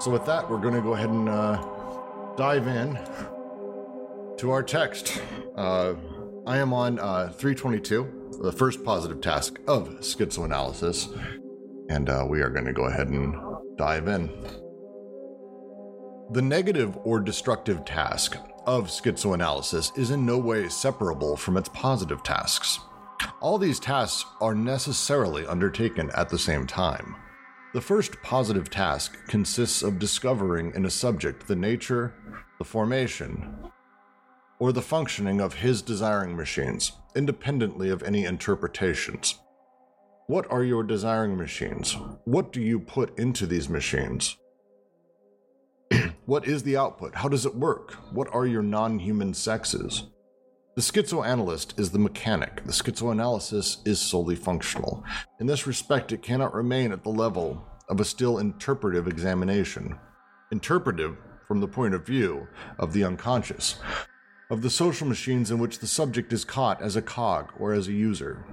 So, with that, we're going to go ahead and uh, dive in to our text. Uh, I am on uh, 322, the first positive task of schizoanalysis, and uh, we are going to go ahead and dive in. The negative or destructive task of schizoanalysis is in no way separable from its positive tasks. All these tasks are necessarily undertaken at the same time. The first positive task consists of discovering in a subject the nature, the formation, or the functioning of his desiring machines, independently of any interpretations. What are your desiring machines? What do you put into these machines? what is the output? How does it work? What are your non human sexes? The schizoanalyst is the mechanic. The schizoanalysis is solely functional. In this respect, it cannot remain at the level of a still interpretive examination. Interpretive from the point of view of the unconscious, of the social machines in which the subject is caught as a cog or as a user.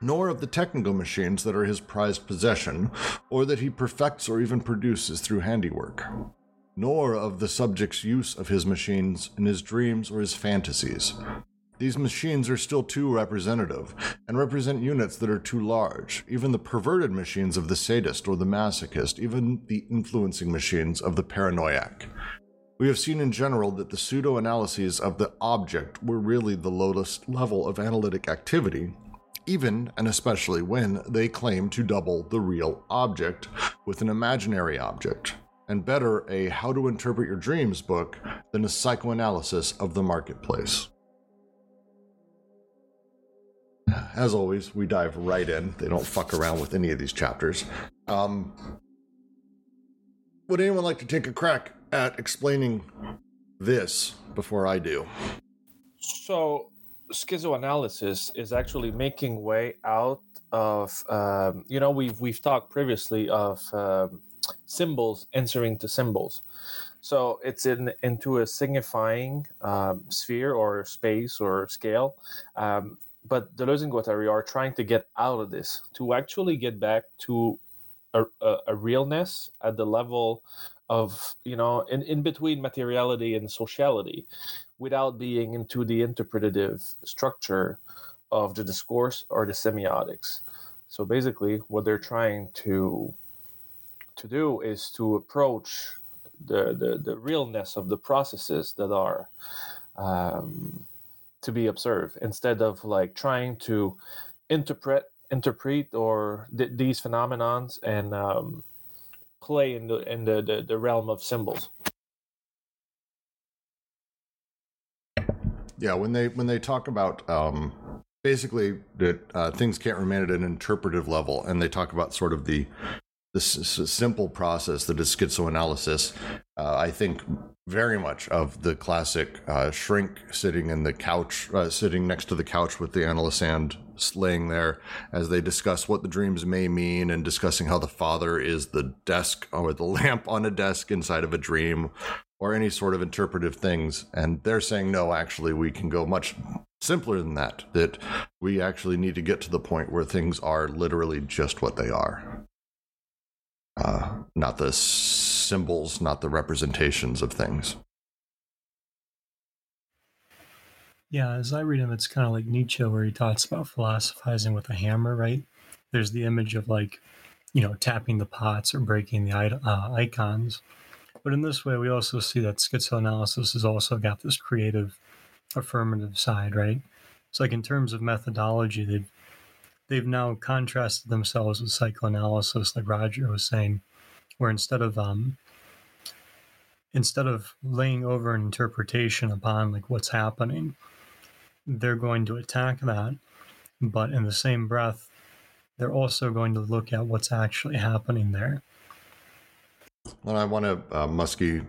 Nor of the technical machines that are his prized possession, or that he perfects or even produces through handiwork nor of the subject's use of his machines in his dreams or his fantasies. These machines are still too representative and represent units that are too large, even the perverted machines of the sadist or the masochist, even the influencing machines of the paranoiac. We have seen in general that the pseudo analyses of the object were really the lowest level of analytic activity, even and especially when they claim to double the real object with an imaginary object and better a How to Interpret Your Dreams book than a psychoanalysis of the marketplace. As always, we dive right in. They don't fuck around with any of these chapters. Um, would anyone like to take a crack at explaining this before I do? So, schizoanalysis is actually making way out of, um, you know, we've we've talked previously of um, symbols answering to symbols. So it's in into a signifying um, sphere or space or scale. Um, but Deleuze and Guattari are trying to get out of this to actually get back to a, a, a realness at the level of you know in, in between materiality and sociality without being into the interpretative structure of the discourse or the semiotics so basically what they're trying to to do is to approach the, the, the realness of the processes that are um, to be observed instead of like trying to interpret interpret or th- these phenomenons and um, play in the in the, the, the realm of symbols. Yeah when they when they talk about um basically that uh, things can't remain at an interpretive level and they talk about sort of the this simple process that is schizoanalysis, uh, I think very much of the classic uh, shrink sitting in the couch, uh, sitting next to the couch with the analysand laying there as they discuss what the dreams may mean and discussing how the father is the desk or the lamp on a desk inside of a dream or any sort of interpretive things. And they're saying, no, actually, we can go much simpler than that, that we actually need to get to the point where things are literally just what they are uh, not the symbols, not the representations of things. Yeah, as I read him, it's kind of like Nietzsche, where he talks about philosophizing with a hammer, right? There's the image of like, you know, tapping the pots or breaking the uh, icons. But in this way, we also see that schizoanalysis has also got this creative, affirmative side, right? It's like in terms of methodology, they've they've now contrasted themselves with psychoanalysis, like Roger was saying, where instead of um, instead of laying over an interpretation upon like what's happening, they're going to attack that, but in the same breath, they're also going to look at what's actually happening there. And I want to, uh, Muskie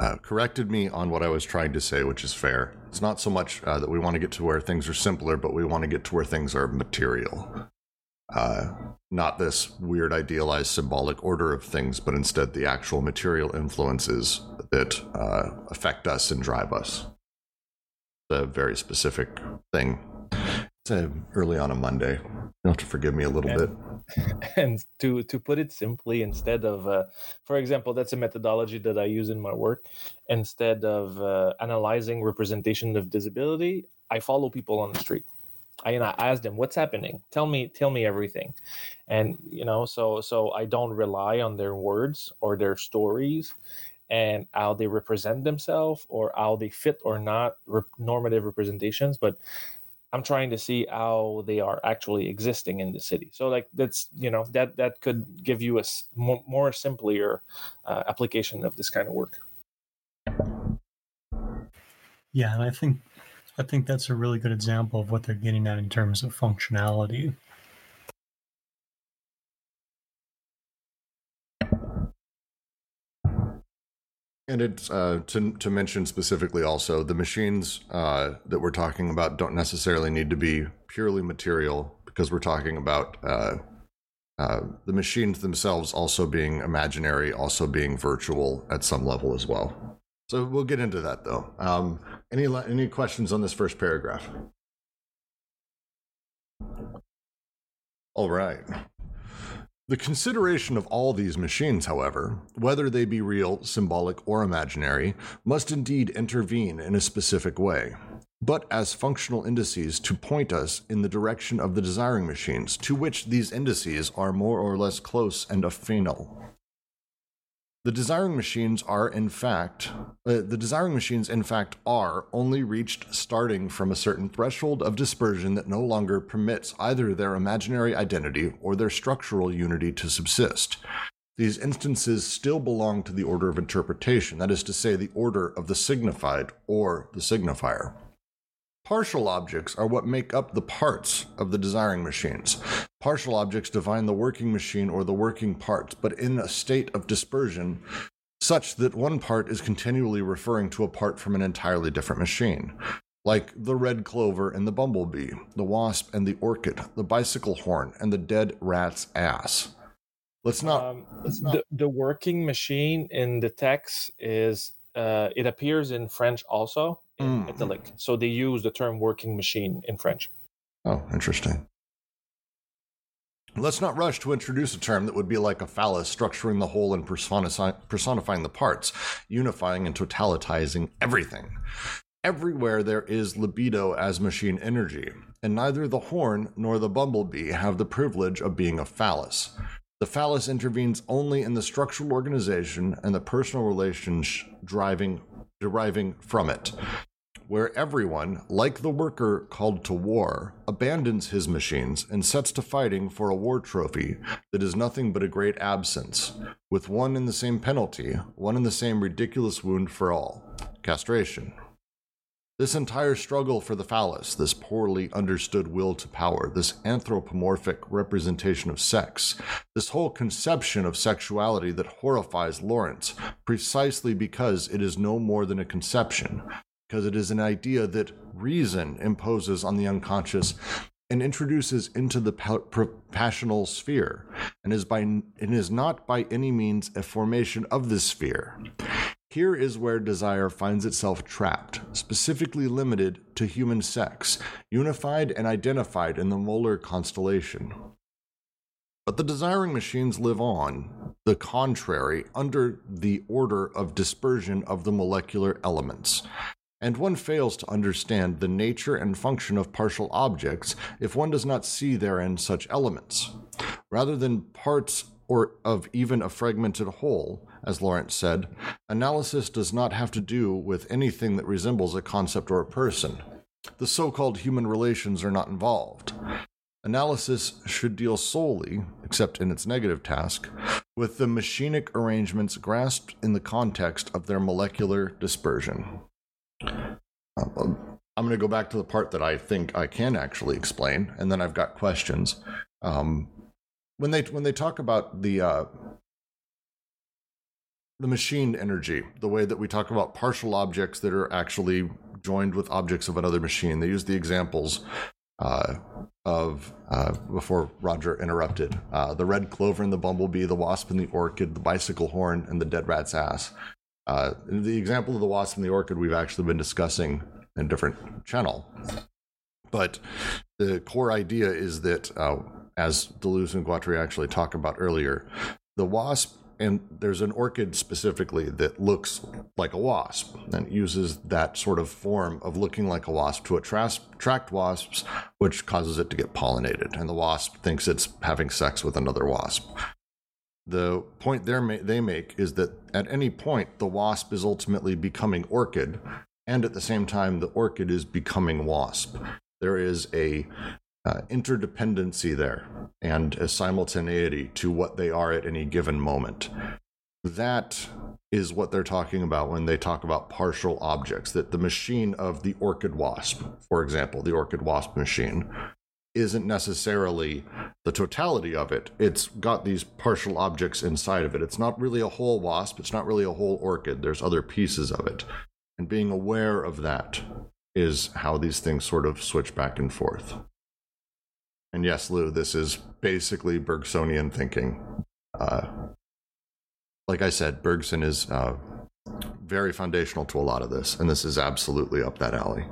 uh, corrected me on what I was trying to say, which is fair. It's not so much uh, that we want to get to where things are simpler, but we want to get to where things are material. Uh, not this weird idealized symbolic order of things, but instead the actual material influences that uh, affect us and drive us. A very specific thing. It's early on a Monday. You'll have to forgive me a little And- bit. and to to put it simply instead of uh, for example that's a methodology that i use in my work instead of uh, analyzing representation of disability i follow people on the street I, and I ask them what's happening tell me tell me everything and you know so so i don't rely on their words or their stories and how they represent themselves or how they fit or not normative representations but I'm trying to see how they are actually existing in the city. So like that's you know that that could give you a more, more simpler uh, application of this kind of work. Yeah, and I think I think that's a really good example of what they're getting at in terms of functionality. And it's uh, to to mention specifically also the machines uh, that we're talking about don't necessarily need to be purely material because we're talking about uh, uh, the machines themselves also being imaginary, also being virtual at some level as well. So we'll get into that though. Um, any any questions on this first paragraph? All right. The consideration of all these machines, however, whether they be real, symbolic, or imaginary, must indeed intervene in a specific way, but as functional indices to point us in the direction of the desiring machines, to which these indices are more or less close and affinal. The desiring machines are, in fact, uh, the desiring machines, in fact, are only reached starting from a certain threshold of dispersion that no longer permits either their imaginary identity or their structural unity to subsist. These instances still belong to the order of interpretation, that is to say, the order of the signified or the signifier. Partial objects are what make up the parts of the desiring machines. Partial objects define the working machine or the working parts, but in a state of dispersion such that one part is continually referring to a part from an entirely different machine. Like the red clover and the bumblebee, the wasp and the orchid, the bicycle horn and the dead rat's ass. Let's not. Um, let's not the, the working machine in the text is uh, it appears in French also in Mm. italic. So they use the term working machine in French. Oh, interesting. Let's not rush to introduce a term that would be like a phallus, structuring the whole and personifying the parts, unifying and totalitizing everything. Everywhere there is libido as machine energy, and neither the horn nor the bumblebee have the privilege of being a phallus. The phallus intervenes only in the structural organization and the personal relations driving deriving from it where everyone, like the worker called to war, abandons his machines and sets to fighting for a war trophy that is nothing but a great absence, with one and the same penalty, one and the same ridiculous wound for all castration. This entire struggle for the phallus, this poorly understood will to power, this anthropomorphic representation of sex, this whole conception of sexuality that horrifies Lawrence, precisely because it is no more than a conception, because it is an idea that reason imposes on the unconscious and introduces into the pa- passional sphere, and is by and is not by any means a formation of this sphere. Here is where desire finds itself trapped, specifically limited to human sex, unified and identified in the molar constellation. But the desiring machines live on, the contrary, under the order of dispersion of the molecular elements. And one fails to understand the nature and function of partial objects if one does not see therein such elements. Rather than parts or of even a fragmented whole, as Lawrence said, analysis does not have to do with anything that resembles a concept or a person. The so called human relations are not involved. Analysis should deal solely, except in its negative task, with the machinic arrangements grasped in the context of their molecular dispersion. Uh, I'm going to go back to the part that I think I can actually explain, and then I've got questions. Um, when they when they talk about the uh, the machine energy, the way that we talk about partial objects that are actually joined with objects of another machine, they use the examples uh, of uh, before Roger interrupted uh, the red clover and the bumblebee, the wasp and the orchid, the bicycle horn, and the dead rat's ass. Uh, the example of the wasp and the orchid we've actually been discussing in a different channel. But the core idea is that, uh, as Deleuze and Guattari actually talk about earlier, the wasp and there's an orchid specifically that looks like a wasp and uses that sort of form of looking like a wasp to attract, wasps, which causes it to get pollinated. And the wasp thinks it's having sex with another wasp. The point they make is that at any point, the wasp is ultimately becoming orchid, and at the same time, the orchid is becoming wasp. There is a uh, interdependency there and a simultaneity to what they are at any given moment. That is what they're talking about when they talk about partial objects. That the machine of the orchid wasp, for example, the orchid wasp machine, isn't necessarily the totality of it. It's got these partial objects inside of it. It's not really a whole wasp, it's not really a whole orchid. There's other pieces of it. And being aware of that is how these things sort of switch back and forth. And yes, Lou, this is basically Bergsonian thinking. Uh, like I said, Bergson is uh, very foundational to a lot of this, and this is absolutely up that alley.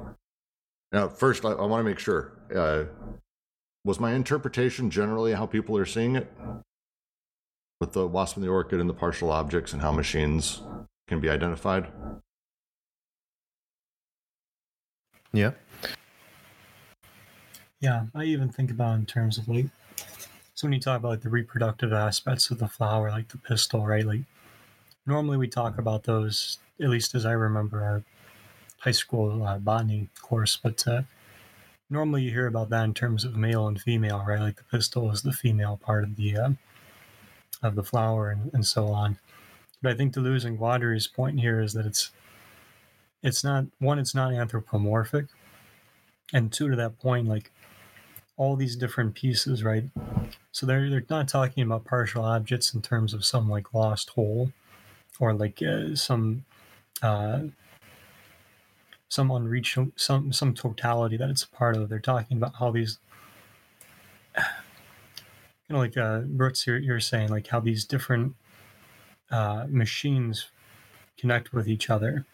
Now, first, I, I want to make sure uh, was my interpretation generally how people are seeing it? With the wasp and the orchid and the partial objects and how machines can be identified? Yeah. Yeah, I even think about in terms of like, so when you talk about like the reproductive aspects of the flower, like the pistil, right? Like, normally we talk about those, at least as I remember our high school uh, botany course, but uh, normally you hear about that in terms of male and female, right? Like the pistil is the female part of the uh, of the flower and, and so on. But I think Deleuze and Guattari's point here is that it's it's not one, it's not anthropomorphic, and two, to that point, like all these different pieces, right? So they're they're not talking about partial objects in terms of some like lost whole, or like uh, some uh, some unreached some some totality that it's a part of. They're talking about how these, kind of like uh, Brooks, you're, you're saying like how these different uh, machines connect with each other,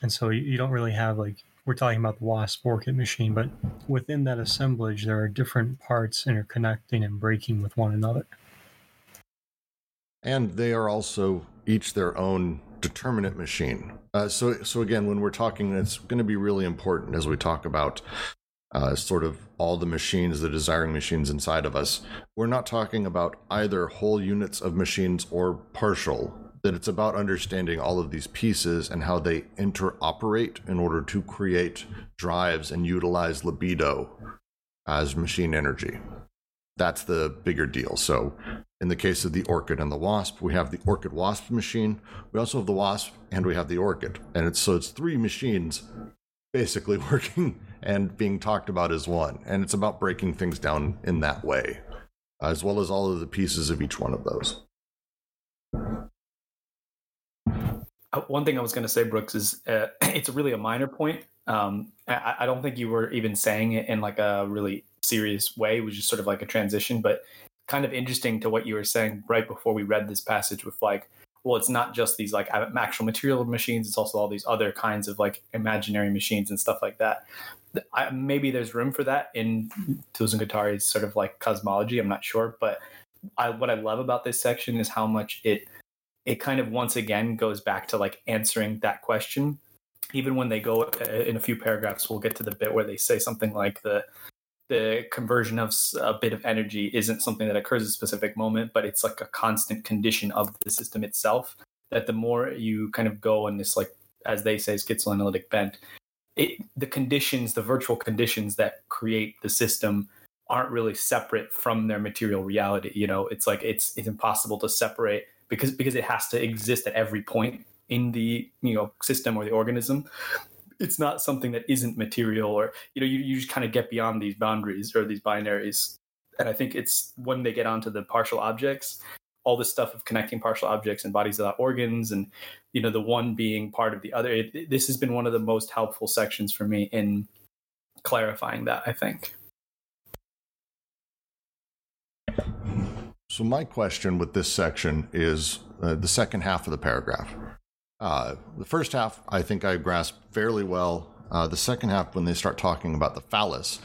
and so you, you don't really have like we're talking about the WASP orchid machine, but within that assemblage, there are different parts interconnecting and breaking with one another. And they are also each their own determinate machine. Uh, so, so again, when we're talking, it's going to be really important as we talk about uh, sort of all the machines, the desiring machines inside of us. We're not talking about either whole units of machines or partial that it's about understanding all of these pieces and how they interoperate in order to create drives and utilize libido as machine energy. That's the bigger deal. So, in the case of the orchid and the wasp, we have the orchid wasp machine. We also have the wasp and we have the orchid. And it's so it's three machines basically working and being talked about as one. And it's about breaking things down in that way, as well as all of the pieces of each one of those. Uh, one thing I was going to say, Brooks, is uh, it's really a minor point. Um, I, I, don't think you were even saying it in like a really serious way. It was just sort of like a transition, but kind of interesting to what you were saying right before we read this passage with like, well, it's not just these like actual material machines; it's also all these other kinds of like imaginary machines and stuff like that. I, maybe there's room for that in Deleuze and sort of like cosmology. I'm not sure, but I, what I love about this section is how much it it kind of once again goes back to like answering that question. Even when they go uh, in a few paragraphs, we'll get to the bit where they say something like the the conversion of a bit of energy isn't something that occurs at a specific moment, but it's like a constant condition of the system itself. That the more you kind of go in this, like as they say, schizoanalytic bent, it, the conditions, the virtual conditions that create the system, aren't really separate from their material reality. You know, it's like it's it's impossible to separate because because it has to exist at every point in the you know system or the organism. It's not something that isn't material or you know you, you just kind of get beyond these boundaries or these binaries. And i think it's when they get onto the partial objects all this stuff of connecting partial objects and bodies without organs and you know the one being part of the other it, this has been one of the most helpful sections for me in clarifying that i think So, my question with this section is uh, the second half of the paragraph. Uh, the first half, I think I grasped fairly well. Uh, the second half, when they start talking about the phallus,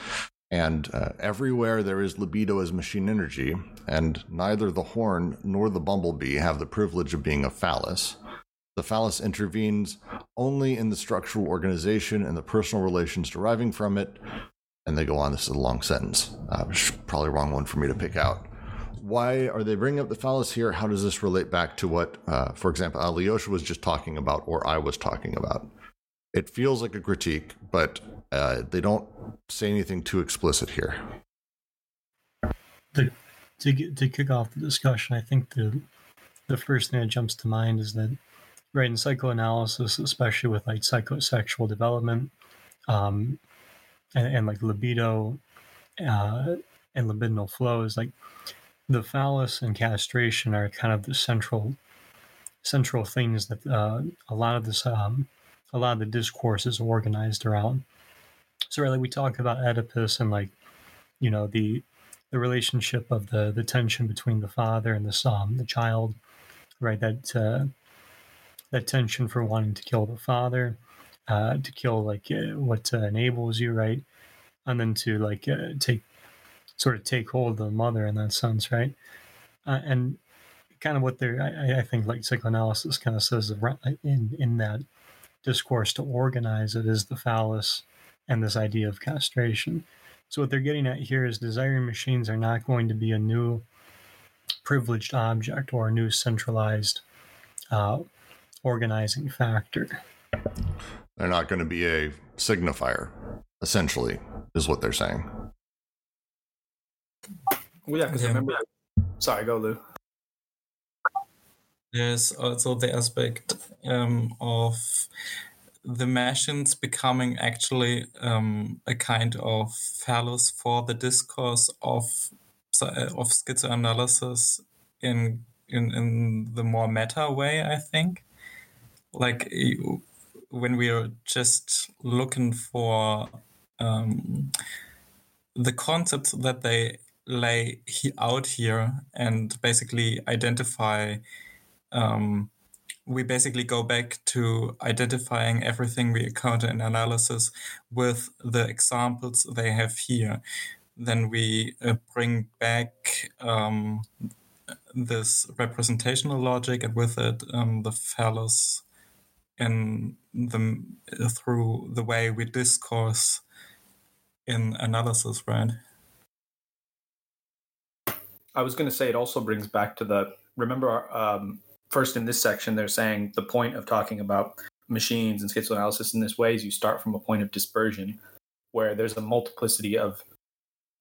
and uh, everywhere there is libido as machine energy, and neither the horn nor the bumblebee have the privilege of being a phallus. The phallus intervenes only in the structural organization and the personal relations deriving from it. And they go on. This is a long sentence. Uh, probably wrong one for me to pick out. Why are they bringing up the phallus here? How does this relate back to what, uh, for example, Alyosha was just talking about, or I was talking about? It feels like a critique, but uh, they don't say anything too explicit here. The, to to kick off the discussion, I think the the first thing that jumps to mind is that right in psychoanalysis, especially with like psychosexual development, um, and, and like libido uh, and libidinal flow, is like the phallus and castration are kind of the central central things that uh, a lot of this um, a lot of the discourse is organized around. So really, we talk about Oedipus and like you know the the relationship of the the tension between the father and the son, the child, right? That uh, that tension for wanting to kill the father, uh, to kill like uh, what uh, enables you, right? And then to like uh, take sort of take hold of the mother in that sense, right? Uh, and kind of what they're, I, I, think, like psychoanalysis kind of says in in that discourse to organize it is the phallus and this idea of castration. So what they're getting at here is desiring machines are not going to be a new privileged object or a new centralized uh, organizing factor. They're not going to be a signifier, essentially, is what they're saying. Well, yeah, because yeah. remember. Sorry, go, Lou. There's also the aspect um, of the machines becoming actually um, a kind of phallus for the discourse of of schizoanalysis in in in the more meta way, I think like when we are just looking for um, the concepts that they lay out here and basically identify um, we basically go back to identifying everything we encounter in analysis with the examples they have here. Then we uh, bring back um, this representational logic and with it um, the phallus in the through the way we discourse in analysis, right? I was going to say it also brings back to the remember um, first in this section they're saying the point of talking about machines and schizoanalysis in this way is you start from a point of dispersion where there's a multiplicity of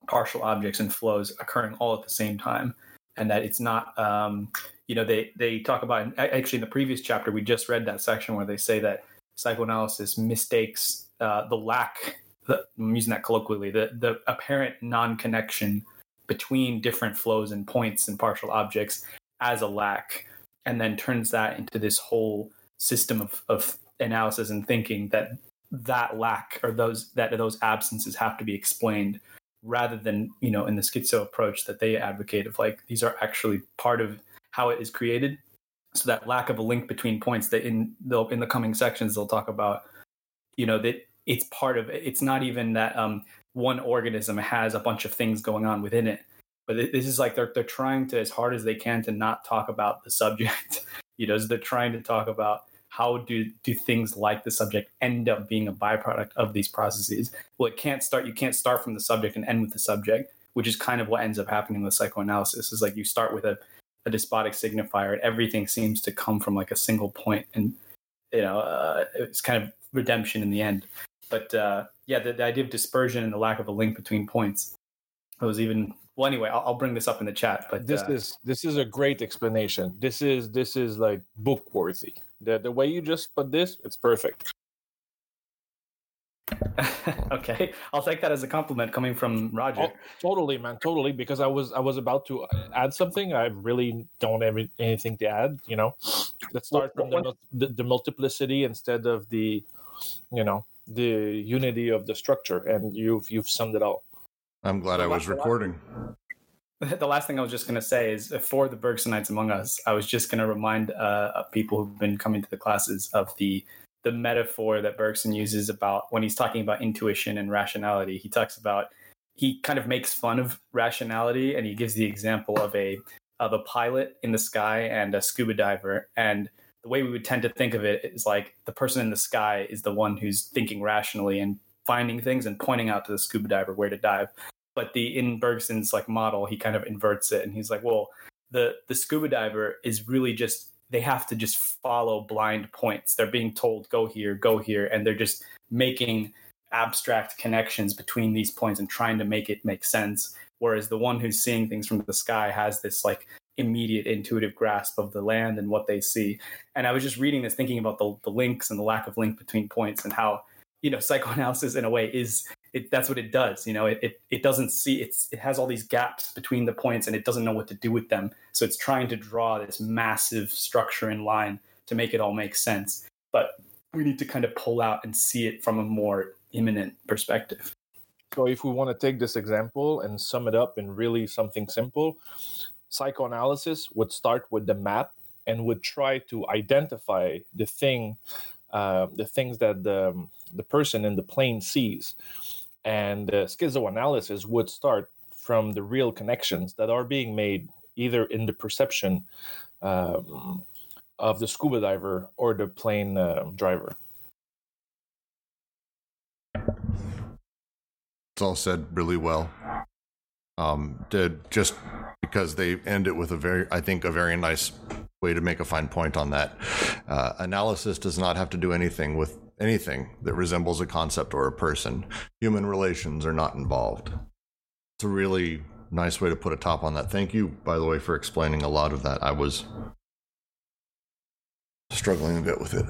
partial objects and flows occurring all at the same time. And that it's not um, you know they they talk about actually in the previous chapter we just read that section where they say that psychoanalysis mistakes uh, the lack the, i'm using that colloquially the the apparent non-connection between different flows and points and partial objects as a lack and then turns that into this whole system of, of analysis and thinking that that lack or those that those absences have to be explained rather than you know in the schizo approach that they advocate of like these are actually part of how it is created. So that lack of a link between points that in the in the coming sections they'll talk about you know that it's part of it it's not even that um, one organism has a bunch of things going on within it. But this is like they're they're trying to as hard as they can to not talk about the subject you know so they're trying to talk about how do do things like the subject end up being a byproduct of these processes? Well it can't start you can't start from the subject and end with the subject which is kind of what ends up happening with psychoanalysis. Is like you start with a, a despotic signifier and everything seems to come from like a single point and you know uh, it's kind of redemption in the end but uh, yeah the, the, idea of dispersion and the lack of a link between points it was even well anyway I'll, I'll bring this up in the chat but this uh, is this is a great explanation this is this is like book worthy the the way you just put this, it's perfect. okay, I'll take that as a compliment coming from Roger. Oh, totally, man, totally. Because I was I was about to add something. I really don't have anything to add. You know, let's start from the, the, the multiplicity instead of the, you know, the unity of the structure, and you've you've summed it all. I'm glad I was recording. the last thing I was just going to say is for the Bergsonites among us, I was just going to remind uh, people who've been coming to the classes of the the metaphor that Bergson uses about when he's talking about intuition and rationality. He talks about he kind of makes fun of rationality and he gives the example of a of a pilot in the sky and a scuba diver and the way we would tend to think of it is like the person in the sky is the one who's thinking rationally and finding things and pointing out to the scuba diver where to dive. But the in bergson's like model he kind of inverts it and he's like well the the scuba diver is really just they have to just follow blind points. They're being told go here go here and they're just making abstract connections between these points and trying to make it make sense. Whereas the one who's seeing things from the sky has this like immediate intuitive grasp of the land and what they see. And i was just reading this thinking about the, the links and the lack of link between points and how you know psychoanalysis in a way is it, that's what it does you know it, it, it doesn't see it's it has all these gaps between the points and it doesn't know what to do with them. So it's trying to draw this massive structure in line to make it all make sense. But we need to kind of pull out and see it from a more immanent perspective. So, if we want to take this example and sum it up in really something simple, psychoanalysis would start with the map and would try to identify the thing, uh, the things that the the person in the plane sees, and uh, schizoanalysis would start from the real connections that are being made either in the perception um, of the scuba diver or the plane uh, driver. It's all said really well. Um, just because they end it with a very, I think, a very nice way to make a fine point on that. Uh, analysis does not have to do anything with anything that resembles a concept or a person. Human relations are not involved. It's a really nice way to put a top on that. Thank you, by the way, for explaining a lot of that. I was struggling a bit with it.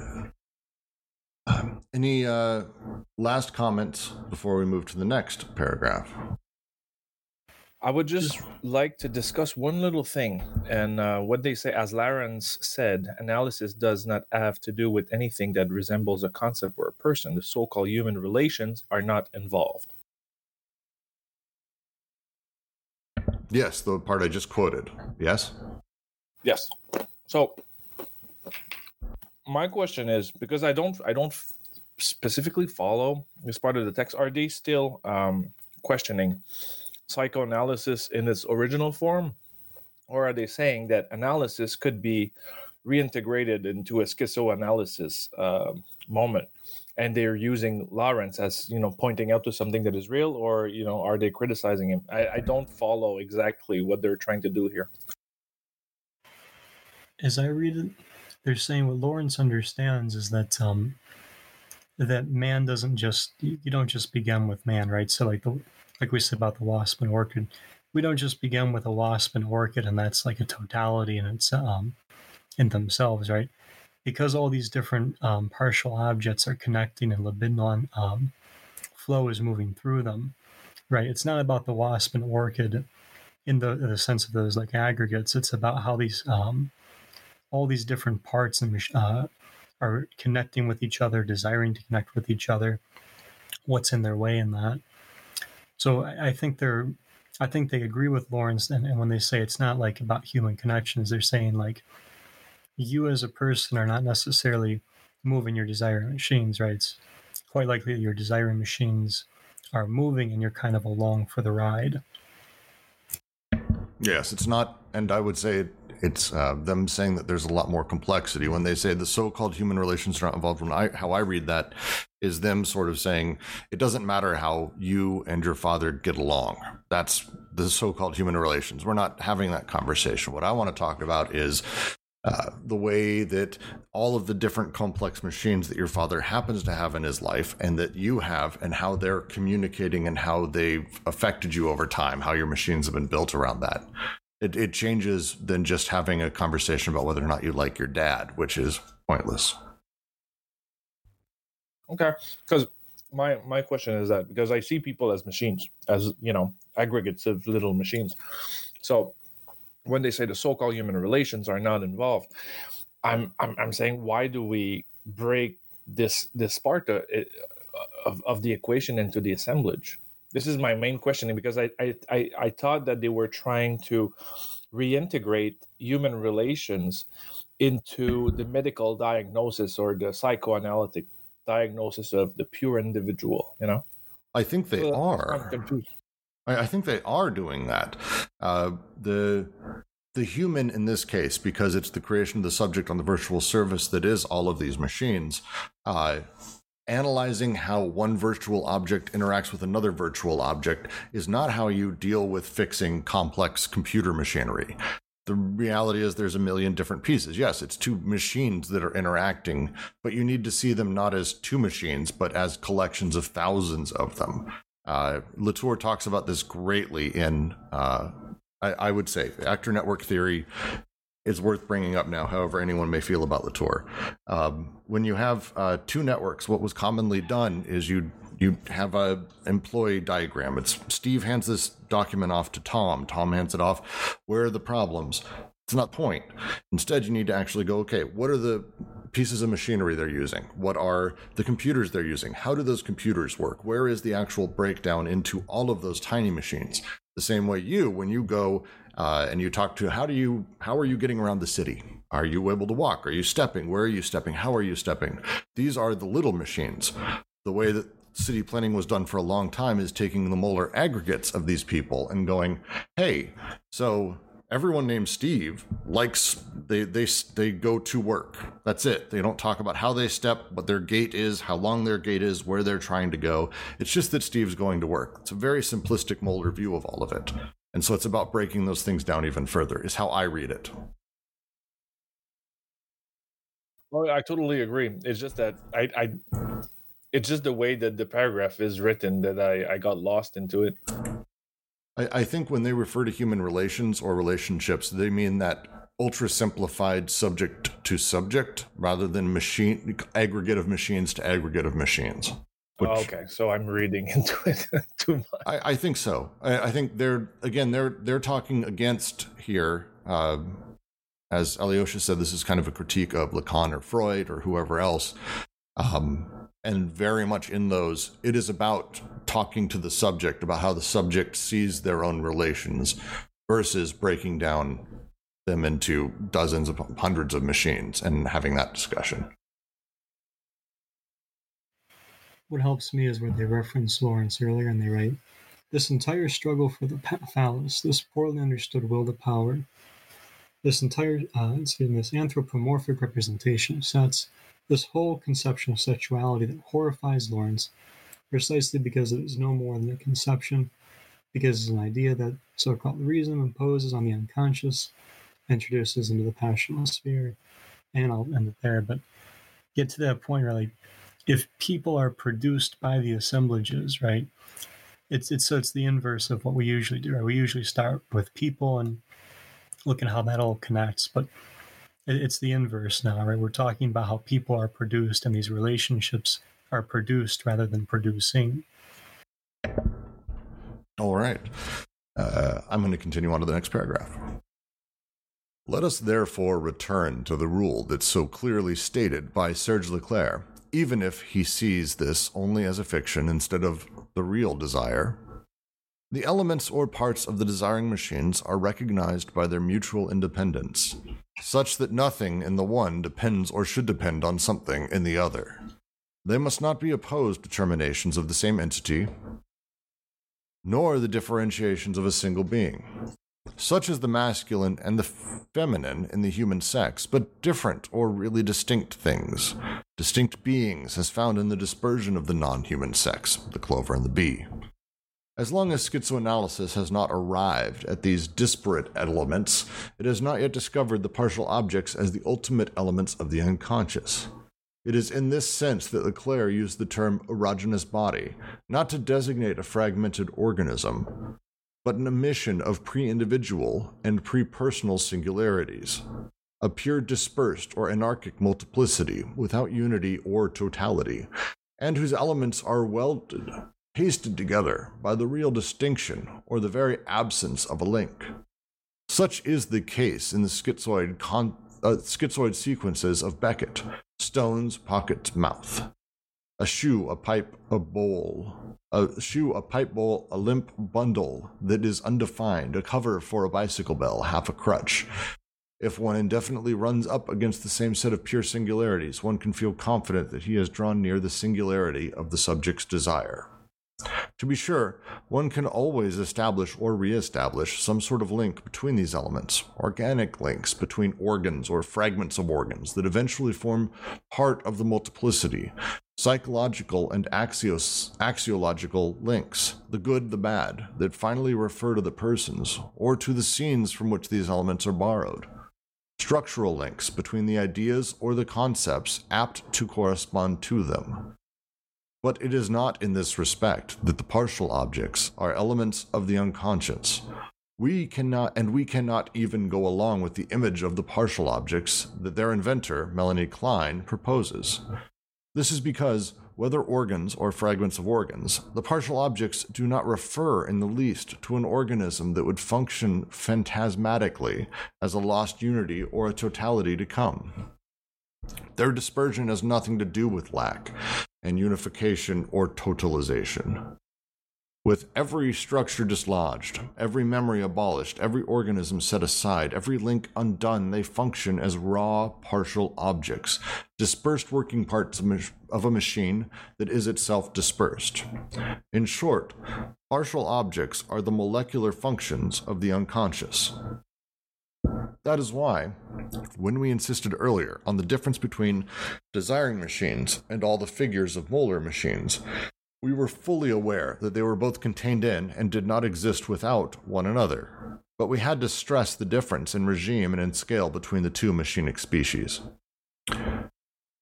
Um, any uh, last comments before we move to the next paragraph? I would just like to discuss one little thing, and uh, what they say, as Lawrence said, analysis does not have to do with anything that resembles a concept or a person. The so called human relations are not involved. Yes, the part I just quoted. Yes? Yes. So, my question is because I don't, I don't specifically follow this part of the text. Are they still um, questioning psychoanalysis in its original form, or are they saying that analysis could be reintegrated into a schizoanalysis uh, moment? And they're using Lawrence as you know pointing out to something that is real, or you know, are they criticizing him? I, I don't follow exactly what they're trying to do here. As I read it, they're saying what Lawrence understands is that um, that man doesn't just you don't just begin with man, right? So like the like we said about the wasp and orchid, we don't just begin with a wasp and orchid, and that's like a totality in its um, in themselves, right? Because all these different um, partial objects are connecting and libidinal um, flow is moving through them, right? It's not about the wasp and orchid in the, in the sense of those like aggregates. It's about how these um, all these different parts and uh, are connecting with each other, desiring to connect with each other. What's in their way in that? So I, think they're, I think they agree with Lawrence, and, and when they say it's not like about human connections, they're saying like you as a person are not necessarily moving your desiring machines, right? It's quite likely your desiring machines are moving and you're kind of along for the ride. Yes, it's not, and I would say it's uh, them saying that there's a lot more complexity when they say the so-called human relations are not involved. When I, how I read that is them sort of saying it doesn't matter how you and your father get along. That's the so-called human relations. We're not having that conversation. What I want to talk about is uh, the way that all of the different complex machines that your father happens to have in his life and that you have and how they're communicating and how they've affected you over time, how your machines have been built around that. It, it changes than just having a conversation about whether or not you like your dad, which is pointless. Okay, because my my question is that because I see people as machines, as you know, aggregates of little machines. So when they say the so-called human relations are not involved, I'm I'm, I'm saying why do we break this this part of, of, of the equation into the assemblage? This is my main questioning because I, I I I thought that they were trying to reintegrate human relations into the medical diagnosis or the psychoanalytic diagnosis of the pure individual you know I think they So are. I, I think they are doing that. Uh, the the human in this case, because it's the creation of the subject on the virtual service that is all of these machines, uh, analyzing how one virtual object interacts with another virtual object is not how you deal with fixing complex computer machinery. The reality is there's a million different pieces. Yes, it's two machines that are interacting, but you need to see them not as two machines, but as collections of thousands of them. Uh, Latour talks about this greatly in, uh, I, I would say, actor network theory is worth bringing up now, however anyone may feel about Latour. Um, when you have uh, two networks, what was commonly done is you you have a employee diagram. It's Steve hands this document off to Tom. Tom hands it off. Where are the problems? It's not the point. Instead, you need to actually go, okay, what are the pieces of machinery they're using? What are the computers they're using? How do those computers work? Where is the actual breakdown into all of those tiny machines? The same way you, when you go uh, and you talk to, how do you, how are you getting around the city? Are you able to walk? Are you stepping? Where are you stepping? How are you stepping? These are the little machines. The way that city planning was done for a long time is taking the molar aggregates of these people and going, hey, so everyone named Steve likes they they they go to work. That's it. They don't talk about how they step, what their gait is, how long their gait is, where they're trying to go. It's just that Steve's going to work. It's a very simplistic molar view of all of it. And so it's about breaking those things down even further, is how I read it. Well, I totally agree. It's just that I, I, it's just the way that the paragraph is written that I, I got lost into it. I, I think when they refer to human relations or relationships, they mean that ultra simplified subject to subject rather than machine aggregate of machines to aggregate of machines. Which- Oh, okay, so I'm reading into it too much. I, I think so. I, I think they're again they're they're talking against here. Uh, as Alyosha said, this is kind of a critique of Lacan or Freud or whoever else. Um, and very much in those, it is about talking to the subject about how the subject sees their own relations versus breaking down them into dozens of hundreds of machines and having that discussion. What helps me is where they reference Lawrence earlier and they write, This entire struggle for the phallus, this poorly understood will to power, this entire, uh, excuse me, this anthropomorphic representation sex, this whole conception of sexuality that horrifies Lawrence, precisely because it is no more than a conception, because it's an idea that so called reason imposes on the unconscious, introduces into the passionless sphere, and I'll end it there, but get to that point like if people are produced by the assemblages, right? It's it's so it's the inverse of what we usually do. Right? We usually start with people and look at how that all connects, but it's the inverse now, right? We're talking about how people are produced and these relationships are produced rather than producing. All right. Uh, I'm going to continue on to the next paragraph. Let us therefore return to the rule that's so clearly stated by Serge Leclaire, even if he sees this only as a fiction instead of the real desire. The elements or parts of the desiring machines are recognized by their mutual independence, such that nothing in the one depends or should depend on something in the other. They must not be opposed determinations of the same entity, nor the differentiations of a single being. Such is the masculine and the feminine in the human sex, but different or really distinct things, distinct beings as found in the dispersion of the non human sex, the clover and the bee. As long as schizoanalysis has not arrived at these disparate elements, it has not yet discovered the partial objects as the ultimate elements of the unconscious. It is in this sense that Leclaire used the term erogenous body, not to designate a fragmented organism, but an emission of pre individual and pre personal singularities, a pure dispersed or anarchic multiplicity without unity or totality, and whose elements are welded, pasted together by the real distinction or the very absence of a link. Such is the case in the schizoid, con- uh, schizoid sequences of Beckett, Stone's pocket mouth. a shoe, a pipe, a bowl, a shoe, a pipe bowl, a limp bundle that is undefined, a cover for a bicycle bell, half a crutch. If one indefinitely runs up against the same set of pure singularities, one can feel confident that he has drawn near the singularity of the subject's desire. To be sure, one can always establish or re-establish some sort of link between these elements, organic links between organs or fragments of organs that eventually form part of the multiplicity, psychological and axios, axiological links, the good, the bad, that finally refer to the persons or to the scenes from which these elements are borrowed. Structural links between the ideas or the concepts apt to correspond to them. But it is not in this respect that the partial objects are elements of the unconscious. We cannot, and we cannot even go along with the image of the partial objects that their inventor, Melanie Klein, proposes. This is because, whether organs or fragments of organs, the partial objects do not refer in the least to an organism that would function phantasmatically as a lost unity or a totality to come. Their dispersion has nothing to do with lack and unification or totalization. With every structure dislodged, every memory abolished, every organism set aside, every link undone, they function as raw, partial objects, dispersed working parts of a machine that is itself dispersed. In short, partial objects are the molecular functions of the unconscious. That is why, when we insisted earlier on the difference between desiring machines and all the figures of molar machines, we were fully aware that they were both contained in and did not exist without one another. But we had to stress the difference in regime and in scale between the two machinic species.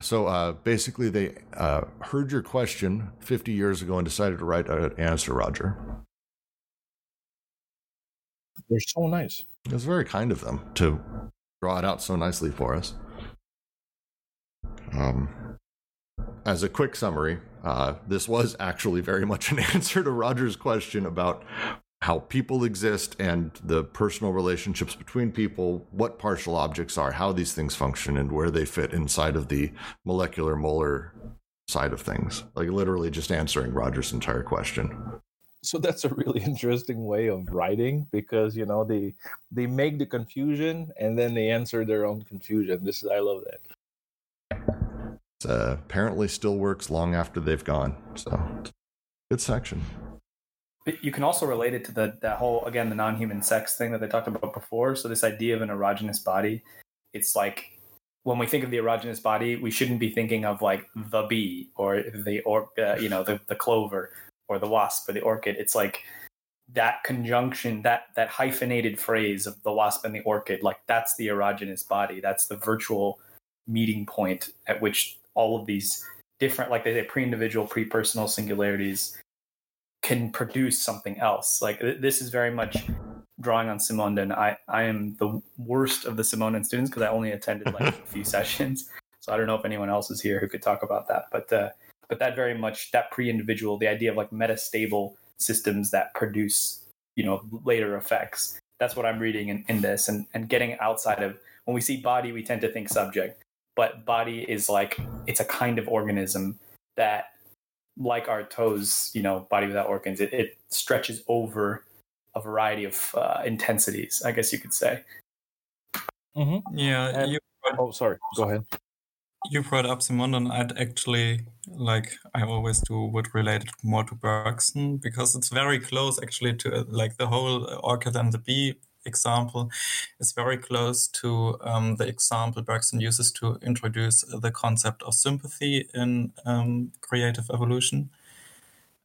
So uh, basically, they uh, heard your question 50 years ago and decided to write an answer, Roger. They're so nice. It was very kind of them to draw it out so nicely for us. Um, as a quick summary, uh, this was actually very much an answer to Roger's question about how people exist and the personal relationships between people, what partial objects are, how these things function, and where they fit inside of the molecular molar side of things. Like literally just answering Roger's entire question so that's a really interesting way of writing because you know they they make the confusion and then they answer their own confusion. This is i love that. Uh, apparently still works long after they've gone so good section. You can also relate it to the that whole again the non-human sex thing that they talked about before. So this idea of an erogenous body it's like when we think of the erogenous body we shouldn't be thinking of like the bee or the or uh, you know the, the clover or the wasp or the orchid it's like that conjunction that that hyphenated phrase of the wasp and the orchid like that's the erogenous body. That's the virtual meeting point at which all of these different like they say pre-individual pre-personal singularities can produce something else. Like this is very much drawing on Simondon I I am the worst of the Simondon students because I only attended like a few sessions. So I don't know if anyone else is here who could talk about that but uh, but that very much that pre-individual the idea of like metastable systems that produce you know later effects that's what i'm reading in, in this and and getting outside of when we see body we tend to think subject but body is like it's a kind of organism that like our toes you know body without organs it, it stretches over a variety of uh, intensities i guess you could say. Mm-hmm. yeah and, you, oh sorry. Go ahead you brought up Simondon, I'd actually like I always do would relate it more to Bergson because it's very close actually to like the whole orchid and the bee example is very close to um, the example Bergson uses to introduce the concept of sympathy in um, creative evolution,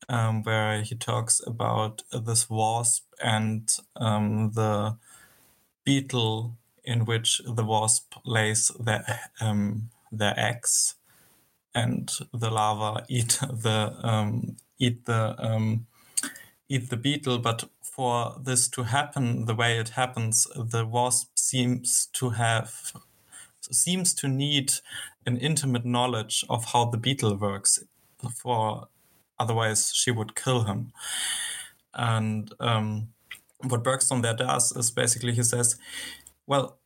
um, where he talks about this wasp and um, the beetle in which the wasp lays the um, their eggs, and the larvae eat the um, eat the um, eat the beetle. But for this to happen the way it happens, the wasp seems to have seems to need an intimate knowledge of how the beetle works. For otherwise, she would kill him. And um, what Bergson there does is basically he says, well,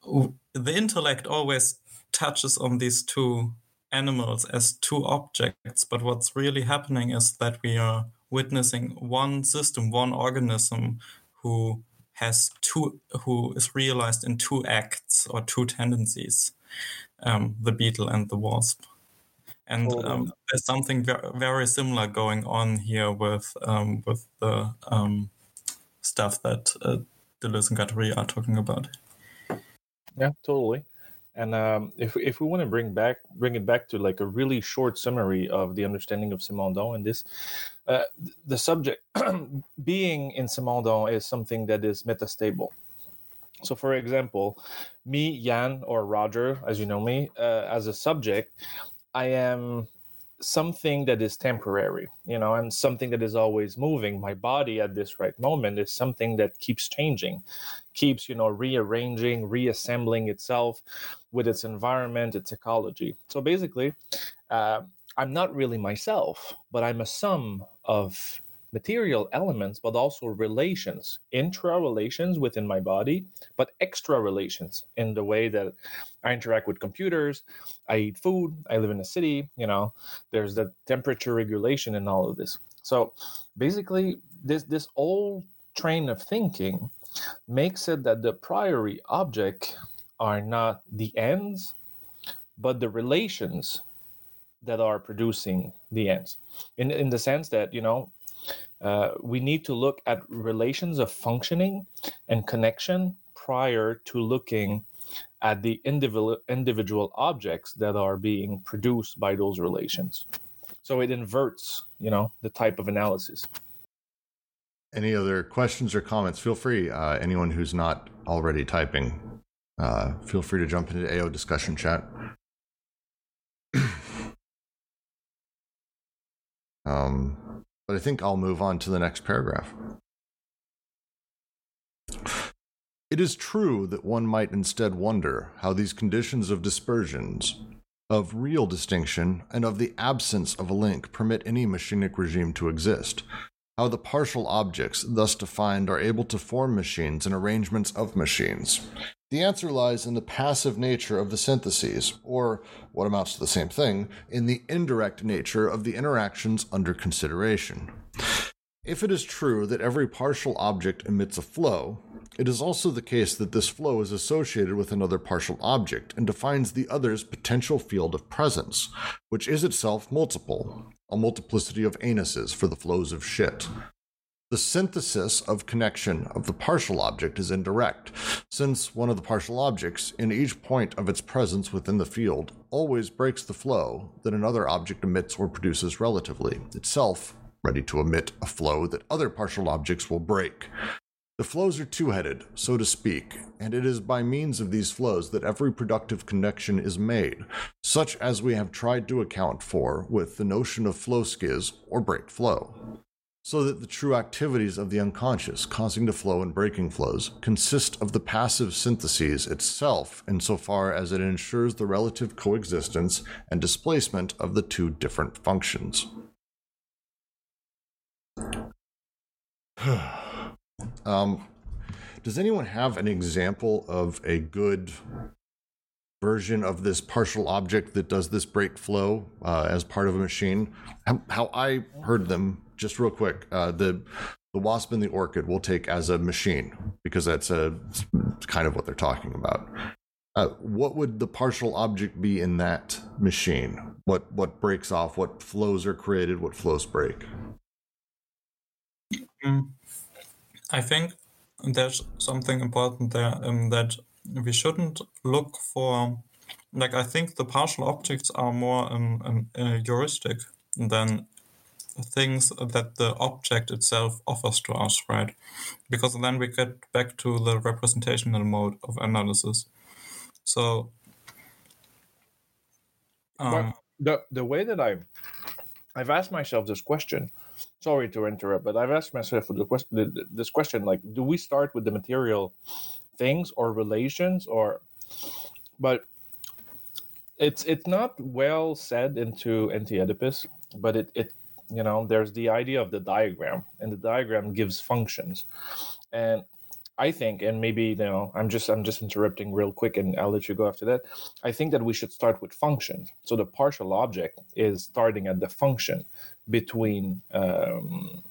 the intellect always touches on these two animals as two objects, but what's really happening is that we are witnessing one system, one organism who has two, who is realized in two acts or two tendencies, um, the beetle and the wasp. And um, there's something very similar going on here with um, with the um, stuff that uh, Deleuze and Guattari are talking about. Yeah, totally. And um, if if we want to bring back bring it back to like a really short summary of the understanding of Simondon and this, uh, the subject being in Simondon is something that is metastable. So, for example, me, Jan, or Roger, as you know me, uh, as a subject, I am something that is temporary, you know, and something that is always moving. My body at this right moment is something that keeps changing, keeps, you know, rearranging, reassembling itself with its environment, its ecology. So basically, uh, I'm not really myself, but I'm a sum of material elements, but also relations, intra relations within my body, but extra relations in the way that I interact with computers, I eat food, I live in a city, you know, there's the temperature regulation and all of this. So basically, this this old train of thinking makes it that the priori object are not the ends, but the relations that are producing the ends. In in the sense that, you know, uh, we need to look at relations of functioning and connection prior to looking at the individual individual objects that are being produced by those relations. So it inverts, you know, the type of analysis. Any other questions or comments? Feel free. Uh, anyone who's not already typing, uh, feel free to jump into AO discussion chat. um, but I think I'll move on to the next paragraph. It is true that one might instead wonder how these conditions of dispersions, of real distinction, and of the absence of a link permit any machinic regime to exist, how the partial objects thus defined are able to form machines and arrangements of machines. The answer lies in the passive nature of the syntheses, or, what amounts to the same thing, in the indirect nature of the interactions under consideration. If it is true that every partial object emits a flow, it is also the case that this flow is associated with another partial object and defines the other's potential field of presence, which is itself multiple, a multiplicity of anuses for the flows of shit. The synthesis of connection of the partial object is indirect, since one of the partial objects, in each point of its presence within the field, always breaks the flow that another object emits or produces relatively, itself ready to emit a flow that other partial objects will break. The flows are two headed, so to speak, and it is by means of these flows that every productive connection is made, such as we have tried to account for with the notion of flow schiz or break flow so that the true activities of the unconscious causing the flow and breaking flows consist of the passive syntheses itself insofar as it ensures the relative coexistence and displacement of the two different functions. um, does anyone have an example of a good version of this partial object that does this break flow uh, as part of a machine? How, how I heard them just real quick, uh, the the wasp and the orchid will take as a machine because that's a kind of what they're talking about. Uh, what would the partial object be in that machine? What what breaks off? What flows are created? What flows break? Mm, I think there's something important there um, that we shouldn't look for. Like I think the partial objects are more um, um, uh, heuristic than things that the object itself offers to us, right? Because then we get back to the representational mode of analysis. So, um, the the way that I've I've asked myself this question. Sorry to interrupt, but I've asked myself the question this question like, do we start with the material things or relations or, but it's it's not well said into anti-Oedipus, but it it you know there's the idea of the diagram and the diagram gives functions and I think, and maybe you know, I'm just I'm just interrupting real quick, and I'll let you go after that. I think that we should start with function. So the partial object is starting at the function between um,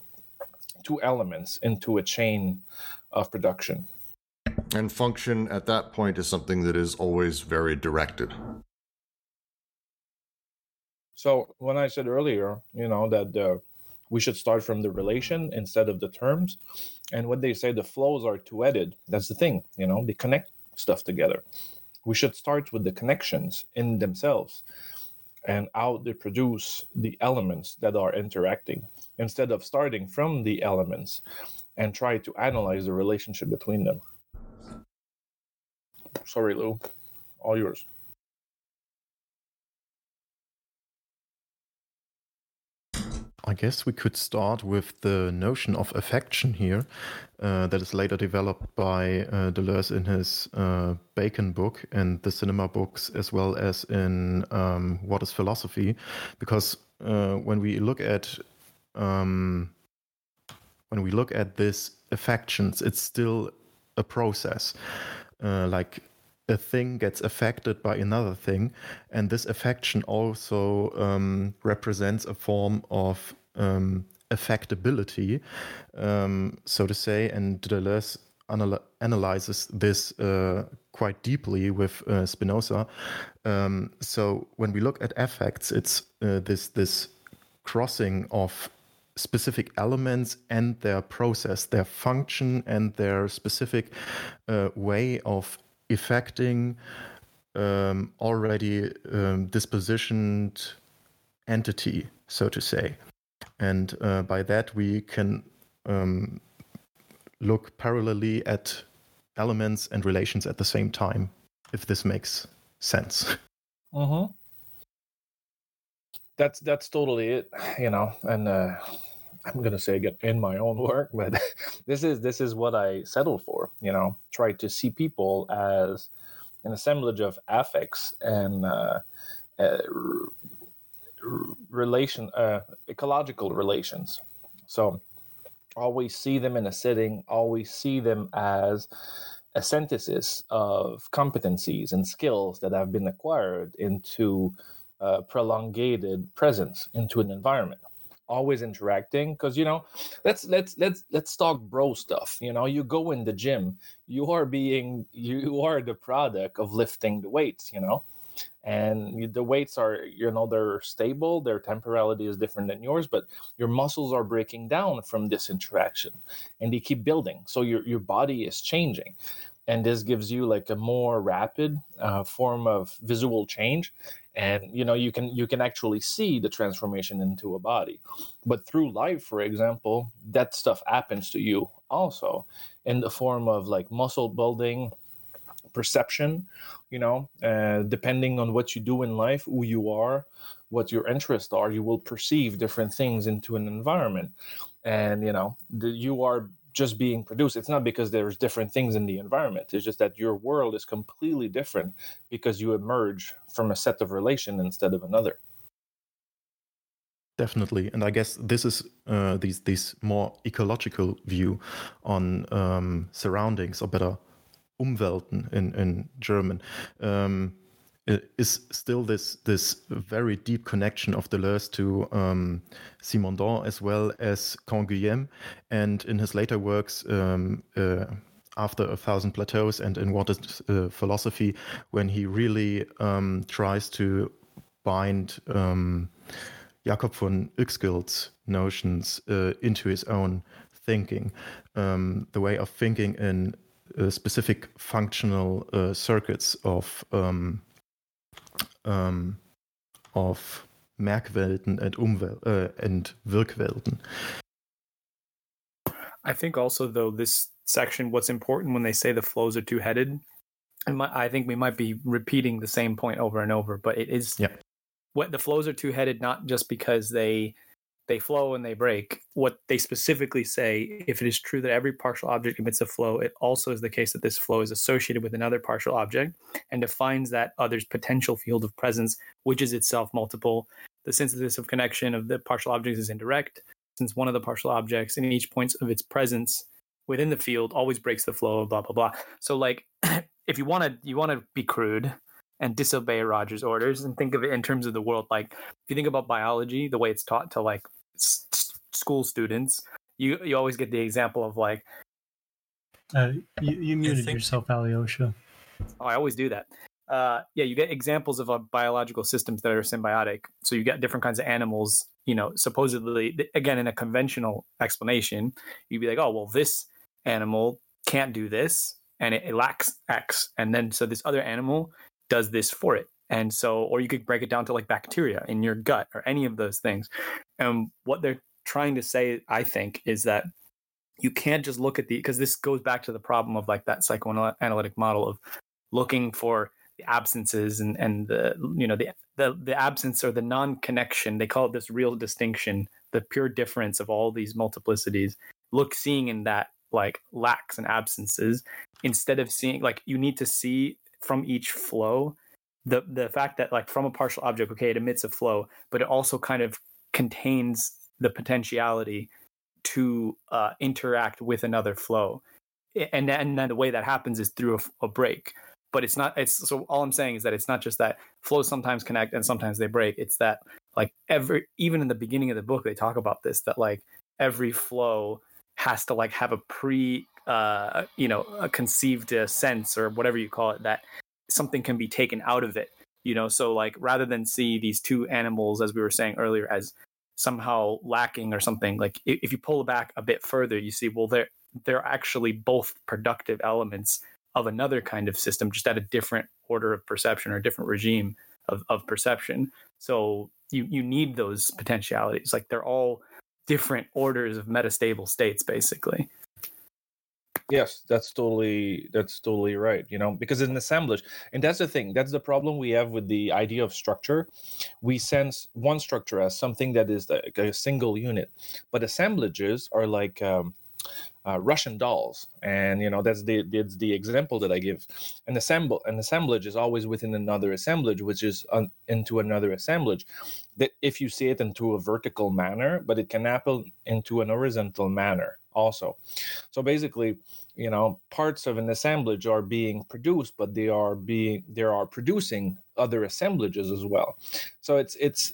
two elements into a chain of production. And function at that point is something that is always very directed. So when I said earlier, you know, that uh, we should start from the relation instead of the terms, and when they say the flows are two-headed, that's the thing, you know, they connect stuff together. We should start with the connections in themselves and how they produce the elements that are interacting instead of starting from the elements and try to analyze the relationship between them. Sorry, Lou. All yours. I guess we could start with the notion of affection here, uh, that is later developed by uh, Deleuze in his uh, Bacon book and the cinema books, as well as in um, What is Philosophy? Because uh, when we look at um, when we look at these affections, it's still a process. Uh, like a thing gets affected by another thing, and this affection also um, represents a form of um, affectability, um, so to say. And Deleuze anal- analyzes this uh, quite deeply with uh, Spinoza. Um, so when we look at affects, it's uh, this this crossing of specific elements and their process, their function, and their specific uh, way of affecting um, already um, dispositioned entity, so to say. And uh, by that, we can um, look parallelly at elements and relations at the same time, if this makes sense. Mm-hmm. That's that's totally it, you know. And uh, I'm gonna say again in my own work, but this is this is what I settled for. You know, try to see people as an assemblage of affects and uh, uh, relation, uh, ecological relations. So always see them in a setting. Always see them as a synthesis of competencies and skills that have been acquired into uh, prolongated presence into an environment always interacting because you know let's let's let's let's talk bro stuff you know? You go in the gym you are being you are the product of lifting the weights you know? And the weights are you know they're stable their temporality is different than yours but your muscles are breaking down from this interaction and they keep building. So your your body is changing and this gives you like a more rapid uh, form of visual change and you know you can you can actually see the transformation into a body but through life for example that stuff happens to you also in the form of like muscle building perception you know uh, depending on what you do in life who you are what your interests are you will perceive different things into an environment and you know the, you are just being produced. It's not because there's different things in the environment. It's just that your world is completely different because you emerge from a set of relation instead of another. Definitely, and I guess this is uh, this more ecological view on um, surroundings, or better, Umwelten in in German. Um, is still this this very deep connection of Deleuze to um, Simondon as well as Canguilhem, and in his later works. Um, uh, after a thousand plateaus and in what is uh, philosophy when he really um, tries to bind um, Jakob von Uexküll's notions uh, into his own thinking, um, the way of thinking in uh, specific functional uh, circuits of um, um, of Merkwelten and Umwel uh, and Wirkwelten. I think also though this section, what's important when they say the flows are two headed, and I think we might be repeating the same point over and over, but it is yeah. what the flows are two headed not just because they they flow and they break. What they specifically say, if it is true that every partial object emits a flow, it also is the case that this flow is associated with another partial object and defines that other's potential field of presence, which is itself multiple. The synthesis of connection of the partial objects is indirect, since one of the partial objects in each point of its presence within the field always breaks the flow, of blah blah blah. So like, if you want to you want to be crude and disobey Roger's orders and think of it in terms of the world, like if you think about biology, the way it's taught to like s- school students, you you always get the example of like, Uh, you, you muted think- yourself, Alyosha. oh, I always do that. Uh, yeah, you get examples of uh, biological systems that are symbiotic. So you get different kinds of animals. You know, supposedly, again, in a conventional explanation, you'd be like, oh, well, this animal can't do this, and it, lacks X, and then so this other animal does this for it. And so, or you could break it down to like bacteria in your gut or any of those things. And what they're trying to say, I think, is that you can't just look at the because this goes back to the problem of like that psychoanalytic model of looking for the absences and and the you know the the the absence or the non-connection they call it this real distinction the pure difference of all these multiplicities look seeing in that like lacks and absences instead of seeing like you need to see from each flow the the fact that like from a partial object okay it emits a flow but it also kind of contains the potentiality to uh, interact with another flow. And and then the way that happens is through a, a break. But it's not it's so all i'm saying is that it's not just that flows sometimes connect and sometimes they break. It's that like every even in the beginning of the book they talk about this that like every flow has to like have a pre uh you know a conceived uh, sense or whatever you call it that something can be taken out of it you know? So like rather than see these two animals as we were saying earlier as somehow lacking or something like if you pull back a bit further you see well they're they're actually both productive elements of another kind of system just at a different order of perception or different regime of, of perception. So you you need those potentialities. Like they're all different orders of metastable states basically Yes, that's totally that's totally right. You know, because an assemblage, and that's the thing. That's the problem we have with the idea of structure. We sense one structure as something that is like a single unit, but assemblages are like um, uh, Russian dolls, and you know that's the that's the example that I give. An assemble an assemblage is always within another assemblage, which is un, into another assemblage. That if you see it into a vertical manner, but it can happen into an horizontal manner also. So basically, you know, parts of an assemblage are being produced, but they are being they are producing other assemblages as well. So it's it's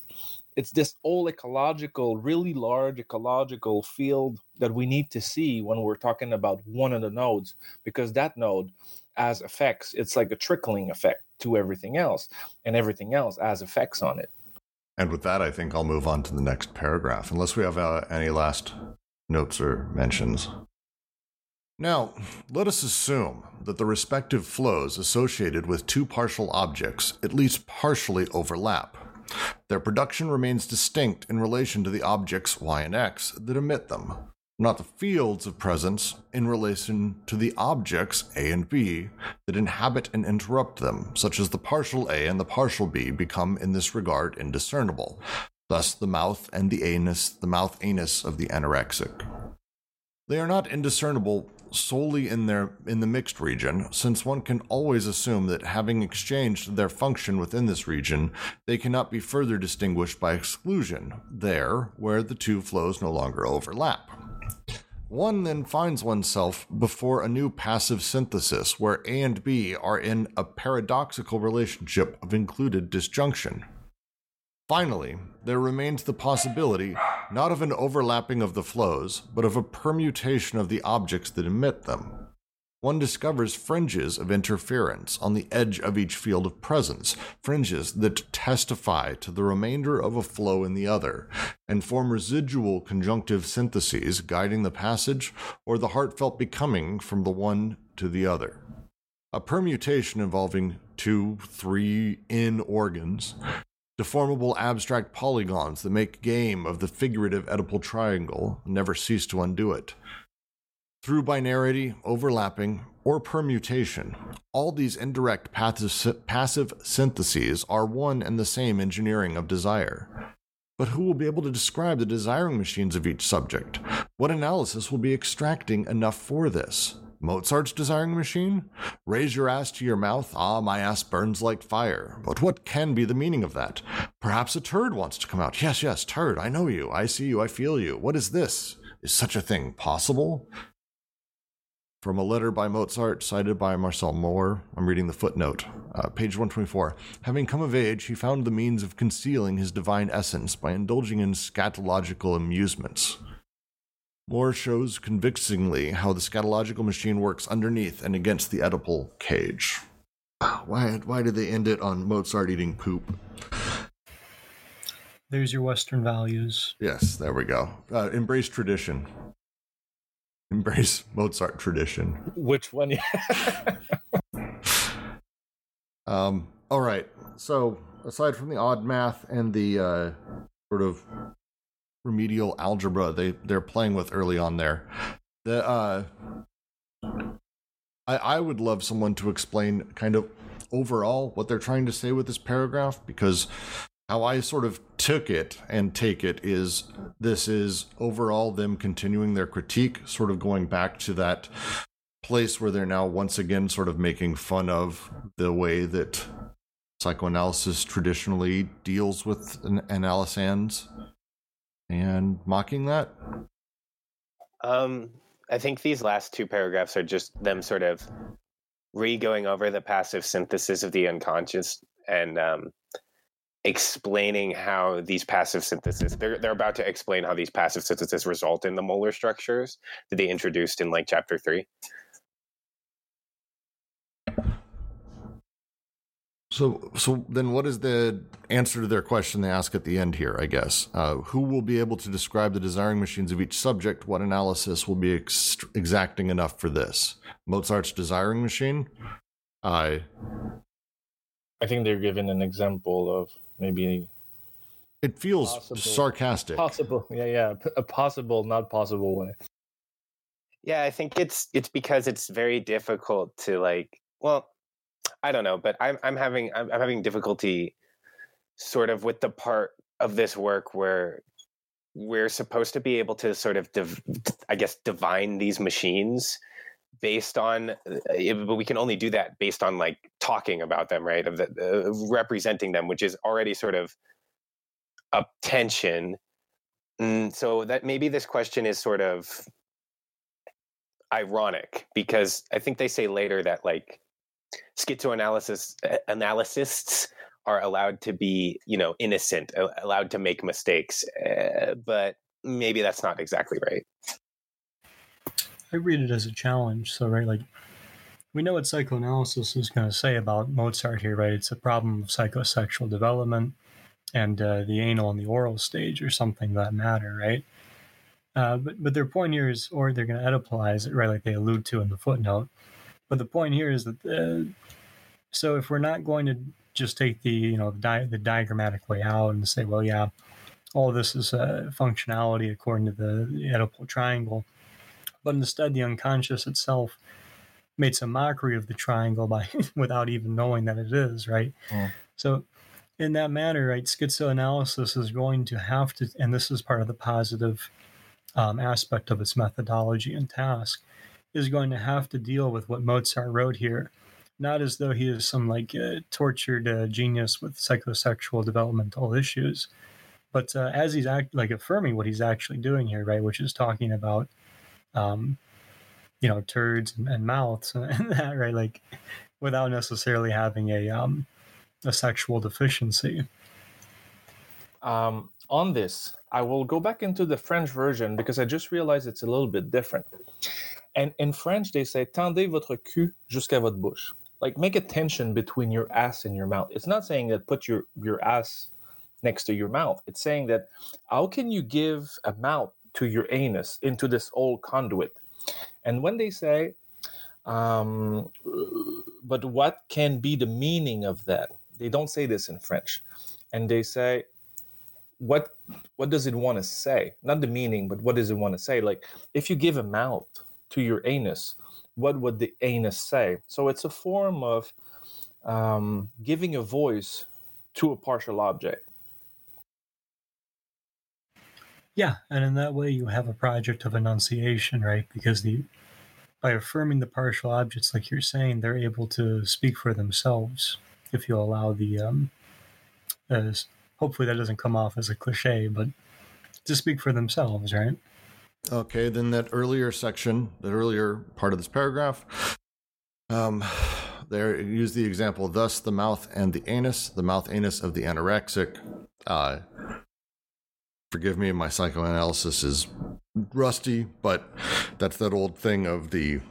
it's this whole ecological, really large ecological field that we need to see when we're talking about one of the nodes, because that node has effects. It's like a trickling effect to everything else, and everything else has effects on it. And with that, I think I'll move on to the next paragraph, unless we have uh, any last notes or mentions. Now, let us assume that the respective flows associated with two partial objects at least partially overlap. Their production remains distinct in relation to the objects y and x that emit them, not the fields of presence in relation to the objects A and B that inhabit and interrupt them, such as the partial A and the partial B become in this regard indiscernible, thus the mouth and the anus, the mouth anus of the anorexic. They are not indiscernible solely in their in the mixed region, since one can always assume that having exchanged their function within this region, they cannot be further distinguished by exclusion, there where the two flows no longer overlap. One then finds oneself before a new passive synthesis where A and B are in a paradoxical relationship of included disjunction. Finally, there remains the possibility not of an overlapping of the flows, but of a permutation of the objects that emit them. One discovers fringes of interference on the edge of each field of presence, fringes that testify to the remainder of a flow in the other, and form residual conjunctive syntheses guiding the passage or the heartfelt becoming from the one to the other. A permutation involving two, three in organs deformable abstract polygons that make game of the figurative Oedipal triangle never cease to undo it. Through binarity, overlapping, or permutation, all these indirect passive, passive syntheses are one and the same engineering of desire. But who will be able to describe the desiring machines of each subject? What analysis will be extracting enough for this? Mozart's desiring machine? Raise your ass to your mouth. Ah, my ass burns like fire. But what can be the meaning of that? Perhaps a turd wants to come out. Yes, yes, turd. I know you. I see you. I feel you. What is this? Is such a thing possible? From a letter by Mozart cited by Marcel Moore. I'm reading the footnote, uh, page 124. Having come of age, he found the means of concealing his divine essence by indulging in scatological amusements. Moore shows convincingly how the scatological machine works underneath and against the Oedipal cage. Why, why did they end it on Mozart eating poop? There's your Western values. Yes, there we go. Uh, embrace tradition. Embrace Mozart tradition. Which one? um, all right. So, aside from the odd math and the uh, sort of remedial algebra they they're playing with early on there, the uh, I I would love someone to explain kind of overall what they're trying to say with this paragraph because how I sort of took it and take it is this is overall them continuing their critique, sort of going back to that place where they're now once again sort of making fun of the way that psychoanalysis traditionally deals with an analysand and mocking that. Um, I think these last two paragraphs are just them sort of re going over the passive synthesis of the unconscious and um, explaining how these passive synthesis they're, they're about to explain how these passive synthesis result in the molar structures that they introduced in like chapter three. So so then what is the answer to their question they ask at the end here i guess? Uh, who will be able to describe the desiring machines of each subject? What analysis will be ex- exacting enough for this? Mozart's desiring machine? I I think they're given an example of maybe it feels Possible. sarcastic. possible. Yeah, yeah, a possible, not possible way. yeah i think it's it's because it's very difficult to like well i don't know but i'm i'm having i'm, I'm having difficulty sort of with the part of this work where we're supposed to be able to sort of div- i guess divine these machines based on uh, but we can only do that based on like talking about them right? Of the, uh, representing them which is already sort of a tension. Mm, so that maybe this question is sort of ironic because i think they say later that like schizoanalysis uh, analysts are allowed to be you know innocent allowed to make mistakes uh, but maybe that's not exactly right I read it as a challenge. So, right, like we know what psychoanalysis is going to say about Mozart here, right? It's a problem of psychosexual development and uh, the anal and the oral stage or something that matter, right? Uh, but but their point here is, or they're going to Oedipalize it, right? Like they allude to in the footnote. But the point here is that, uh, so if we're not going to just take the you know di- the diagrammatic way out and say, well, yeah, all this is uh, functionality according to the Oedipal triangle but instead the unconscious itself made some mockery of the triangle by without even knowing that it is right Mm. so in that manner right schizoanalysis is going to have to and this is part of the positive um, aspect of its methodology and task is going to have to deal with what mozart wrote here not as though he is some like uh, tortured uh, genius with psychosexual developmental issues but uh, as he's act like affirming what he's actually doing here right which is talking about um, you know, turds and, and mouths and that, right? Like, without necessarily having a um, a sexual deficiency. Um, on this, I will go back into the French version because I just realized it's a little bit different. And in French, they say "tendez votre cul jusqu'à votre bouche." Like, make a tension between your ass and your mouth. It's not saying that put your your ass next to your mouth. It's saying that how can you give a mouth to your anus into this old conduit? And when they say, um, but what can be the meaning of that? They don't say this in French, and they say, what what does it want to say? Not the meaning, but what does it want to say? Like if you give a mouth to your anus, what would the anus say? So it's a form of um, giving a voice to a partial object. Yeah, and in that way, you have a project of enunciation, right? Because the by affirming the partial objects, like you're saying, they're able to speak for themselves. If you allow the, um, as hopefully that doesn't come off as a cliche, but to speak for themselves, right? Okay, then that earlier section, that earlier part of this paragraph, um, there use the example, thus the mouth and the anus, the mouth anus of the anorexic. Uh, forgive me, my psychoanalysis is rusty, but that's that old thing of the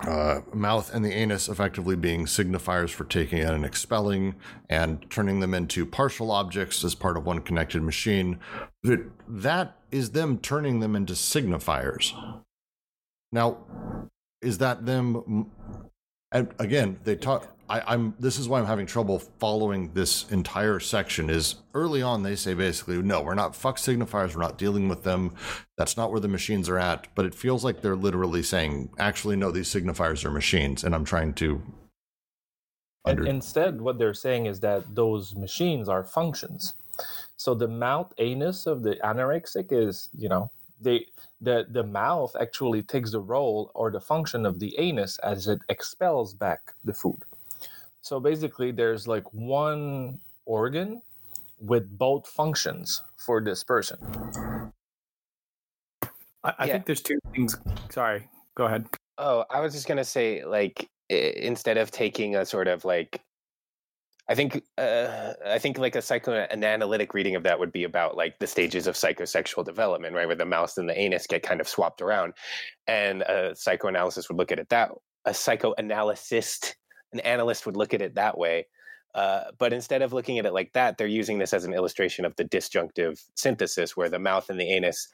uh, mouth and the anus effectively being signifiers for taking in and expelling and turning them into partial objects as part of one connected machine. That, that is them turning them into signifiers. Now, is that them? And again, they talk. I, am This is why I'm having trouble following this entire section. Is early on they say basically, no, we're not fuck signifiers. We're not dealing with them. That's not where the machines are at. But it feels like they're literally saying, actually, no, these signifiers are machines, and I'm trying to. Under- instead, what they're saying is that those machines are functions. So the mouth anus of the anorexic is, you know, they the the mouth actually takes the role or the function of the anus as it expels back the food. So basically, there's like one organ with both functions for this person. I, I yeah. think there's two things. Sorry, go ahead. Oh, I was just gonna say, like, instead of taking a sort of like I think uh, I think like a psychoanalytic reading of that would be about like the stages of psychosexual development, right, where the mouth and the anus get kind of swapped around, and a psychoanalysis would look at it that a psychoanalyst an analyst would look at it that way. Uh, but instead of looking at it like that, they're using this as an illustration of the disjunctive synthesis, where the mouth and the anus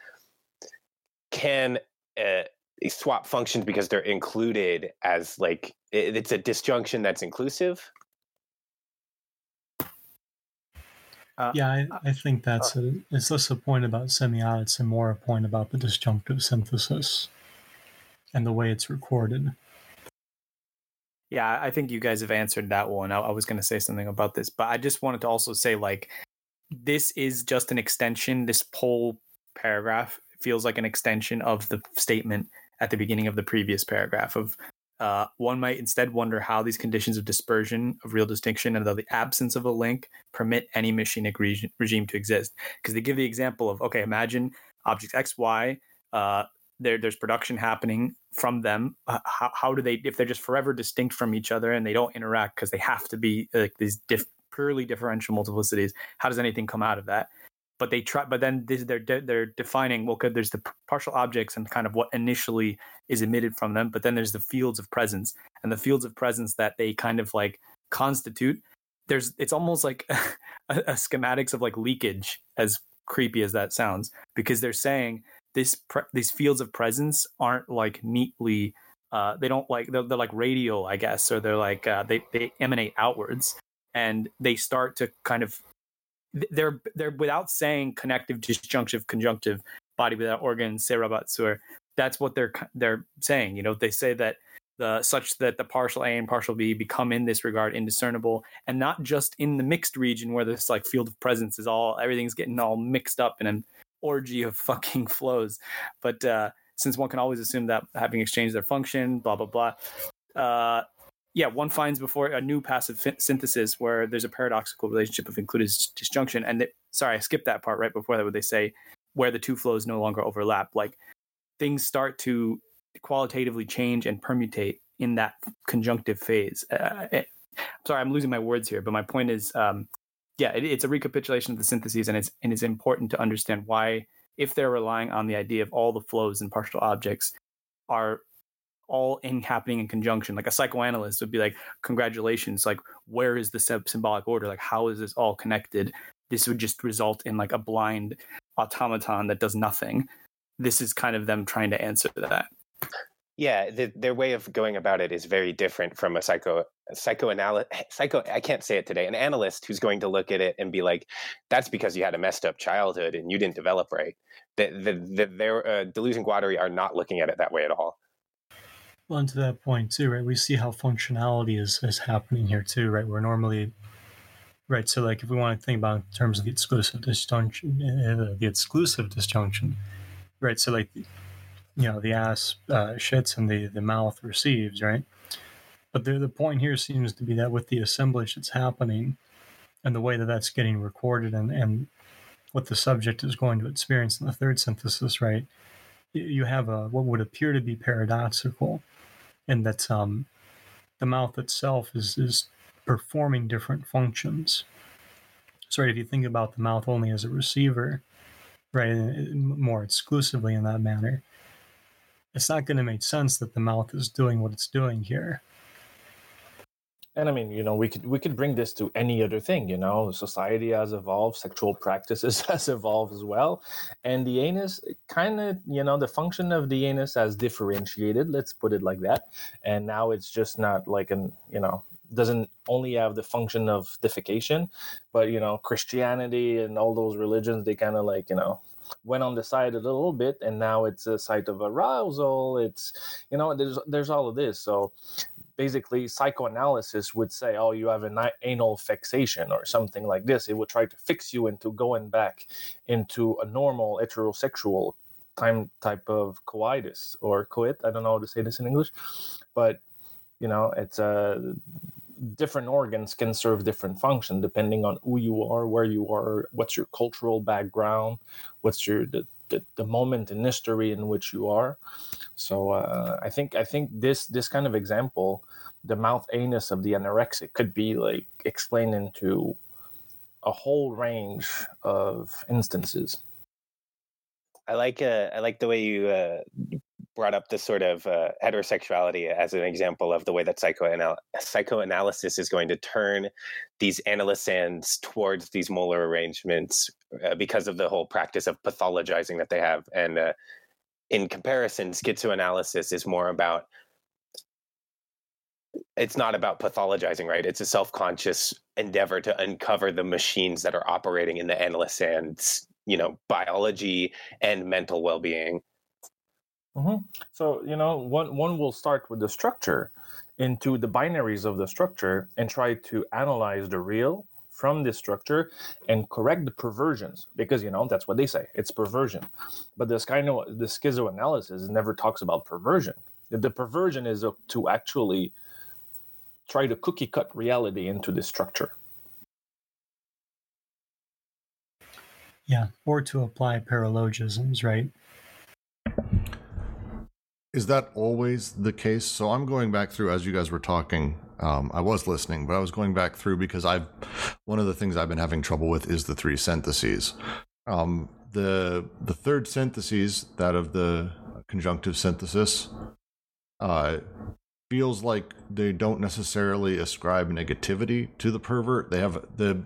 can uh, swap functions because they're included as like it's a disjunction that's inclusive. Uh, yeah, I, I, think that's uh, a, it's less a point about semiotics and more a point about the disjunctive synthesis and the way it's recorded. Yeah, I think you guys have answered that one. I, I was going to say something about this, but I just wanted to also say like this is just an extension. This whole paragraph feels like an extension of the statement at the beginning of the previous paragraph of uh, one might instead wonder how these conditions of dispersion of real distinction and the absence of a link permit any machinic re- regime to exist. Because they give the example of okay, imagine objects X, Y, uh, there, there's production happening from them uh, how, how do they if they're just forever distinct from each other and they don't interact because they have to be like these diff, purely differential multiplicities how does anything come out of that? But they try but then this, they're they're defining well there's the partial objects and kind of what initially is emitted from them but then there's the fields of presence. And the fields of presence that they kind of like constitute there's it's almost like a, a schematics of like leakage as creepy as that sounds because they're saying this pre- these fields of presence aren't like neatly uh, they don't like they're, they're, like radial i guess or they're like uh, they they emanate outwards. And they start to kind of they're they're without saying connective disjunctive conjunctive body without organs Say serabatsur that's what they're they're saying you know? They say that the such that the partial a and partial b become in this regard indiscernible and not just in the mixed region where this like field of presence is all everything's getting all mixed up in an orgy of fucking flows. But uh, since one can always assume that having exchanged their function, blah blah blah. Uh, yeah, one finds before a new passive synthesis where there's a paradoxical relationship of included disjunction. And sorry, I skipped that part right before that, where they say where the two flows no longer overlap. Like things start to qualitatively change and permutate in that conjunctive phase. Uh, it, sorry, I'm losing my words here, but my point is um, yeah, it, it's a recapitulation of the syntheses, and it's and it's important to understand why, if they're relying on the idea of all the flows and partial objects, are all in happening in conjunction. Like a psychoanalyst would be like, "Congratulations! Like, where is the symbolic order? Like, how is this all connected?" This would just result in like a blind automaton that does nothing. This is kind of them trying to answer that. Yeah, the, their way of going about it is very different from a psycho psychoanalyst psycho I can't say it today. An analyst who's going to look at it and be like, "That's because you had a messed up childhood and you didn't develop right." The, the, the, their uh, Deleuze and Guattari are not looking at it that way at all. Well, and to that point too, right? We see how functionality is is happening here too, right? We're normally right. So, like, if we want to think about in terms of the exclusive disjunction, uh, the exclusive disjunction, right? So, like you know the ass uh, shits and the the mouth receives, right? But the the point here seems to be that with the assemblage that's happening, and the way that that's getting recorded, and and what the subject is going to experience in the third synthesis, right? you have a what would appear to be paradoxical, and that um, the mouth itself is is performing different functions. So, if you think about the mouth only as a receiver, right, more exclusively in that manner, it's not going to make sense that the mouth is doing what it's doing here. And i mean you know we could we could bring this to any other thing you know? Society has evolved sexual practices has evolved as well. And the anus kind of you know the function of the anus has differentiated let's put it like that. And now it's just not like an you know doesn't only have the function of defecation but you know christianity and all those religions they kind of like you know went on the side a little bit and now it's a site of arousal. It's you know there's there's all of this. So basically psychoanalysis would say oh you have an anal fixation or something like this. It would try to fix you into going back into a normal heterosexual time type of coitus or coit. I don't know how to say this in english but you know it's a uh, different organs can serve different function depending on who you are where you are what's your cultural background what's your the, the, the moment in history in which you are. So uh, I think I think this this kind of example, the mouth anus of the anorexic, could be like explained into a whole range of instances. I like uh, I like the way you uh, brought up the sort of uh, heterosexuality as an example of the way that psychoanal- psychoanalysis is going to turn these analysands towards these molar arrangements uh, because of the whole practice of pathologizing that they have. And uh, in comparison, schizoanalysis is more about it's not about pathologizing, right? It's a self-conscious endeavor to uncover the machines that are operating in the analysands, you know, biology and mental well-being Mm-hmm. So you know, one one will start with the structure, into the binaries of the structure, and try to analyze the real from this structure and correct the perversions because you know that's what they say it's perversion. But this kind of the schizoanalysis never talks about perversion. The perversion is to actually try to cookie cut reality into this structure. Yeah or to apply paralogisms right is that always the case? So I'm going back through as you guys were talking. Um, I was listening, but I was going back through because I've one of the things I've been having trouble with is the three syntheses. Um, the the third synthesis, that of the conjunctive synthesis, uh, feels like they don't necessarily ascribe negativity to the pervert. They have the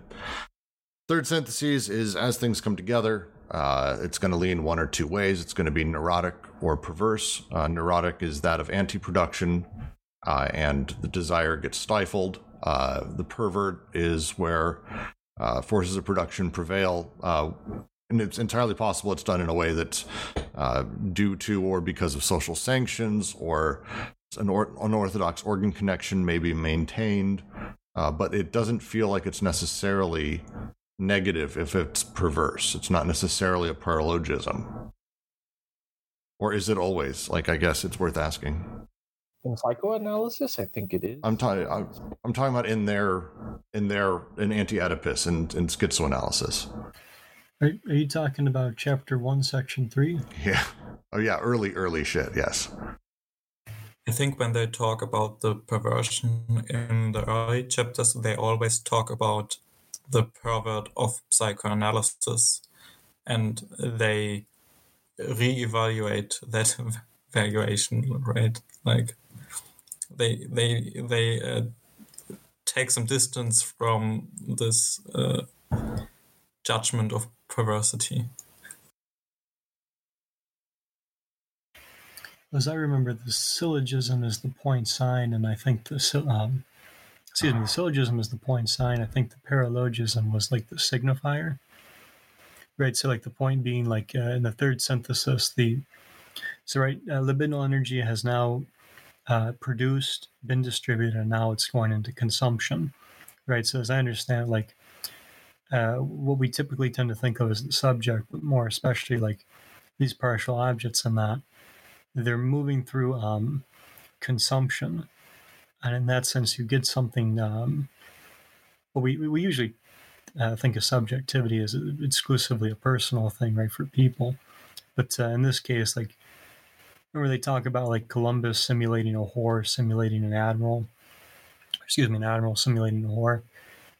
third synthesis is as things come together, uh, it's going to lean one or two ways. It's going to be neurotic or perverse. Uh, neurotic is that of anti production, uh, and the desire gets stifled. Uh, the pervert is where uh, forces of production prevail. Uh, and it's entirely possible it's done in a way that's due to or because of social sanctions or an or- unorthodox organ connection may be maintained, but it doesn't feel like it's necessarily negative if it's perverse. It's not necessarily a paralogism. Or is it always? Like, I guess it's worth asking. In psychoanalysis, I think it is. I'm talking. I'm, I'm talking about in their, in their, in anti-Oedipus and in, in schizoanalysis. Are, are you talking about chapter one, section three? Yeah. Oh yeah, early, early shit. Yes. I think when they talk about the perversion in the early chapters, they always talk about the pervert of psychoanalysis and they reevaluate that valuation right? Like they they they uh, take some distance from this uh, judgment of perversity. As i remember the syllogism is the point sign and i think the um, excuse me, the syllogism is the point sign. I think the paralogism was like the signifier. Right. So, like the point being, like uh, in the third synthesis, the so right uh, libidinal energy has now uh, produced, been distributed, and now it's going into consumption. Right. So, as I understand, like uh, what we typically tend to think of as the subject, but more especially like these partial objects and that they're moving through um, consumption and in that sense, you get something. Um, well, we we usually uh, think of subjectivity as exclusively a personal thing, right, for people. But uh, in this case, like where they talk about like Columbus simulating a whore, simulating an admiral, excuse me, an admiral simulating a whore,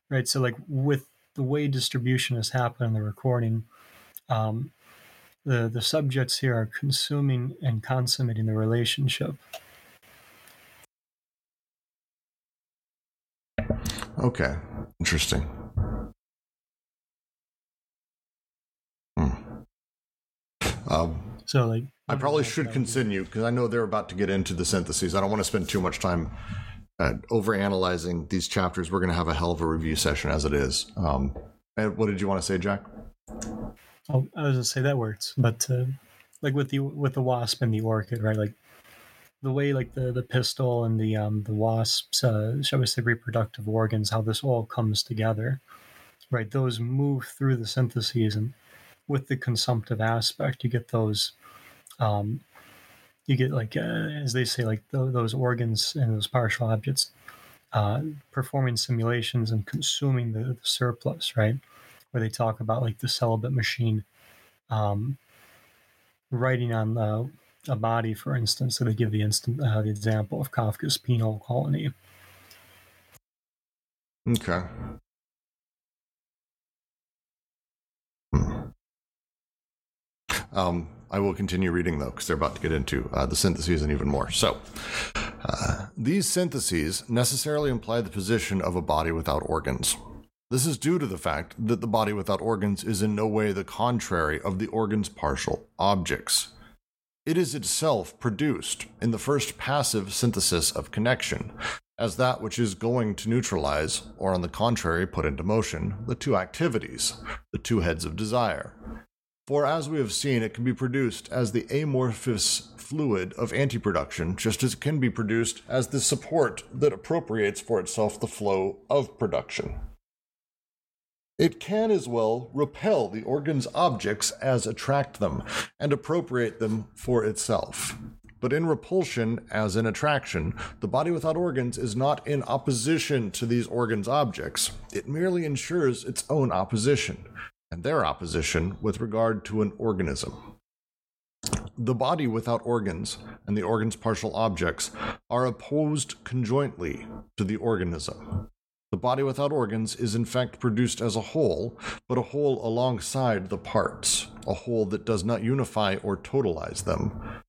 right? So like with the way distribution has happened in the recording, um, the the subjects here are consuming and consummating the relationship. Okay, interesting. Hmm. Um, So like I probably should continue because I know they're about to get into the syntheses. I don't want to spend too much time uh, over analyzing these chapters. We're going to have a hell of a review session as it is. Um, and what did you want to say, Jack? Oh, I was gonna say that works, but uh, like with the with the wasp and the orchid, right? Like the way like the the pistil and the um the wasp's uh, shall we say reproductive organs, how this all comes together, right? Those move through the syntheses, and with the consumptive aspect, you get those. Um, you get like uh, as they say, like th- those organs and those partial objects uh, performing simulations and consuming the, the surplus, right? where they talk about like the celibate machine um, writing on uh, a body, for instance. So they give the instant uh, the example of Kafka's penal colony. Okay. Hmm. Um, I will continue reading though, because they're about to get into uh, the syntheses and even more. So, uh, these syntheses necessarily imply the position of a body without organs. This is due to the fact that the body without organs is in no way the contrary of the organ's partial objects. It is itself produced in the first passive synthesis of connection, as that which is going to neutralize, or on the contrary, put into motion, the two activities, the two heads of desire. For as we have seen, it can be produced as the amorphous fluid of anti-production, just as it can be produced as the support that appropriates for itself the flow of production. It can as well repel the organ's objects as attract them, and appropriate them for itself. But in repulsion, as in attraction, the body without organs is not in opposition to these organs' objects. It merely ensures its own opposition, and their opposition with regard to an organism. The body without organs and the organ's partial objects are opposed conjointly to the organism. The body without organs is in fact produced as a whole, but a whole alongside the parts, a whole that does not unify or totalize them,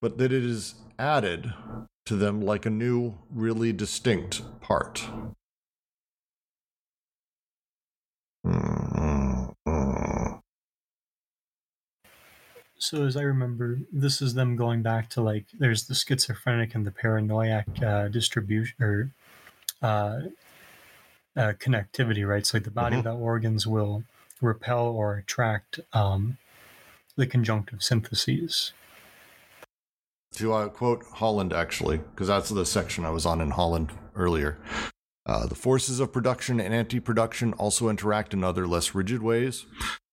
but that it is added to them like a new, really distinct part. So as I remember, this is them going back to like there's the schizophrenic and the paranoiac uh, distribution or uh, uh, connectivity, right? So the body Mhm. without organs will repel or attract um, the conjunctive syntheses. To uh, quote Holland, actually, because that's the section I was on in Holland earlier. Uh, the forces of production and anti production also interact in other less rigid ways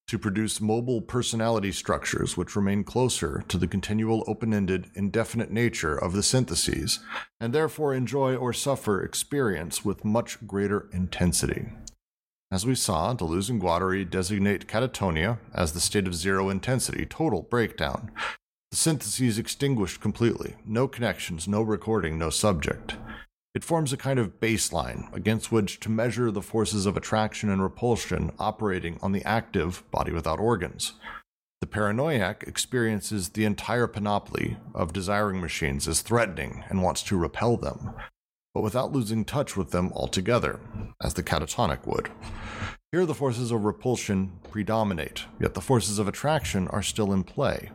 to produce mobile personality structures which remain closer to the continual open ended, indefinite nature of the syntheses, and therefore enjoy or suffer experience with much greater intensity. As we saw, Deleuze and Guattari designate catatonia as the state of zero intensity, total breakdown, the syntheses extinguished completely, no connections, no recording, no subject. It forms a kind of baseline against which to measure the forces of attraction and repulsion operating on the active body without organs. The paranoiac experiences the entire panoply of desiring machines as threatening and wants to repel them, but without losing touch with them altogether, as the catatonic would. Here, the forces of repulsion predominate, yet the forces of attraction are still in play,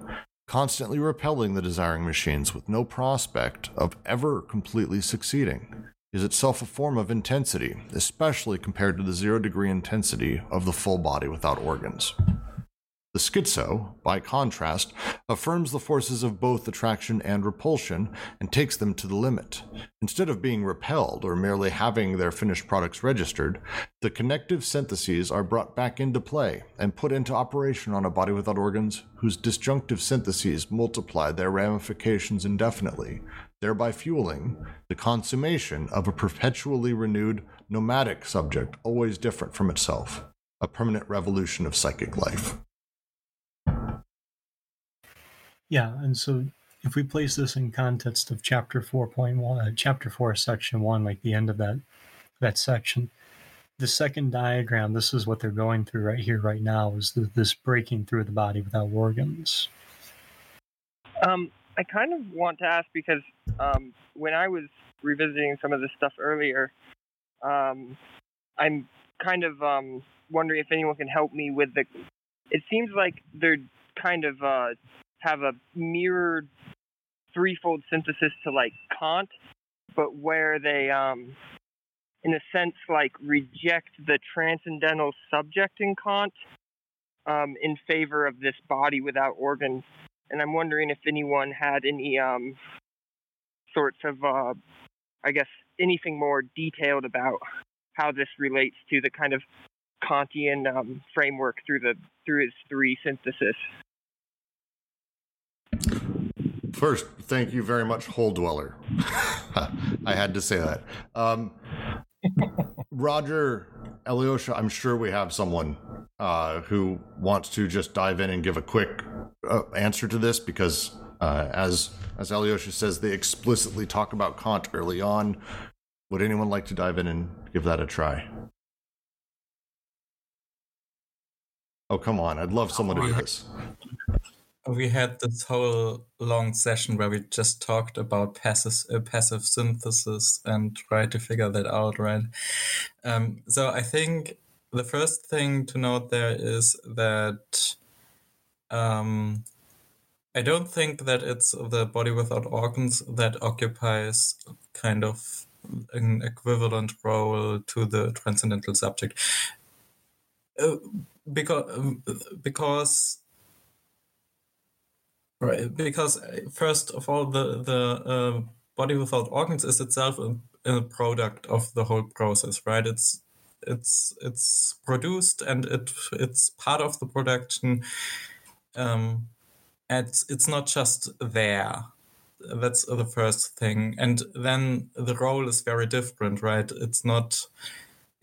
constantly repelling the desiring machines with no prospect of ever completely succeeding, is itself a form of intensity, especially compared to the zero degree intensity of the full body without organs. The schizo, by contrast, affirms the forces of both attraction and repulsion and takes them to the limit. Instead of being repelled or merely having their finished products registered, the connective syntheses are brought back into play and put into operation on a body without organs whose disjunctive syntheses multiply their ramifications indefinitely, thereby fueling the consummation of a perpetually renewed nomadic subject always different from itself, a permanent revolution of psychic life. Yeah, and so if we place this in context of chapter 4.1 uh, chapter 4 section 1 like the end of that that section the second diagram this is what they're going through right here right now is the, this breaking through the body without organs Um, I kind of want to ask because um, when I was revisiting some of this stuff earlier, um, I'm kind of um, wondering if anyone can help me with the. It seems like they're kind of uh, have a mirrored threefold synthesis to like Kant, but where they, um, in a sense, like reject the transcendental subject in Kant um, in favor of this body without organs and I'm wondering if anyone had any um, sorts of, uh, I guess, anything more detailed about how this relates to the kind of Kantian um, framework through the through his three synthesis. First, thank you very much, Hole Dweller. I had to say that. Um, Roger, Alyosha, I'm sure we have someone uh, who wants to just dive in and give a quick uh, answer to this because, uh, as as Alyosha says, they explicitly talk about Kant early on. Would anyone like to dive in and give that a try? Oh, come on. I'd love someone to do this. We had this whole long session where we just talked about passive uh, passive synthesis and tried to figure that out right? Um, so i think the first thing to note there is that um, i don't think that it's the body without organs that occupies kind of an equivalent role to the transcendental subject. Uh, because because Right, because uh, first of all, the the uh, body without organs is itself a, a, product of the whole process, right? It's it's it's produced and it it's part of the production. Um, and it's it's not just there. That's the first thing, and then the role is very different, right? It's not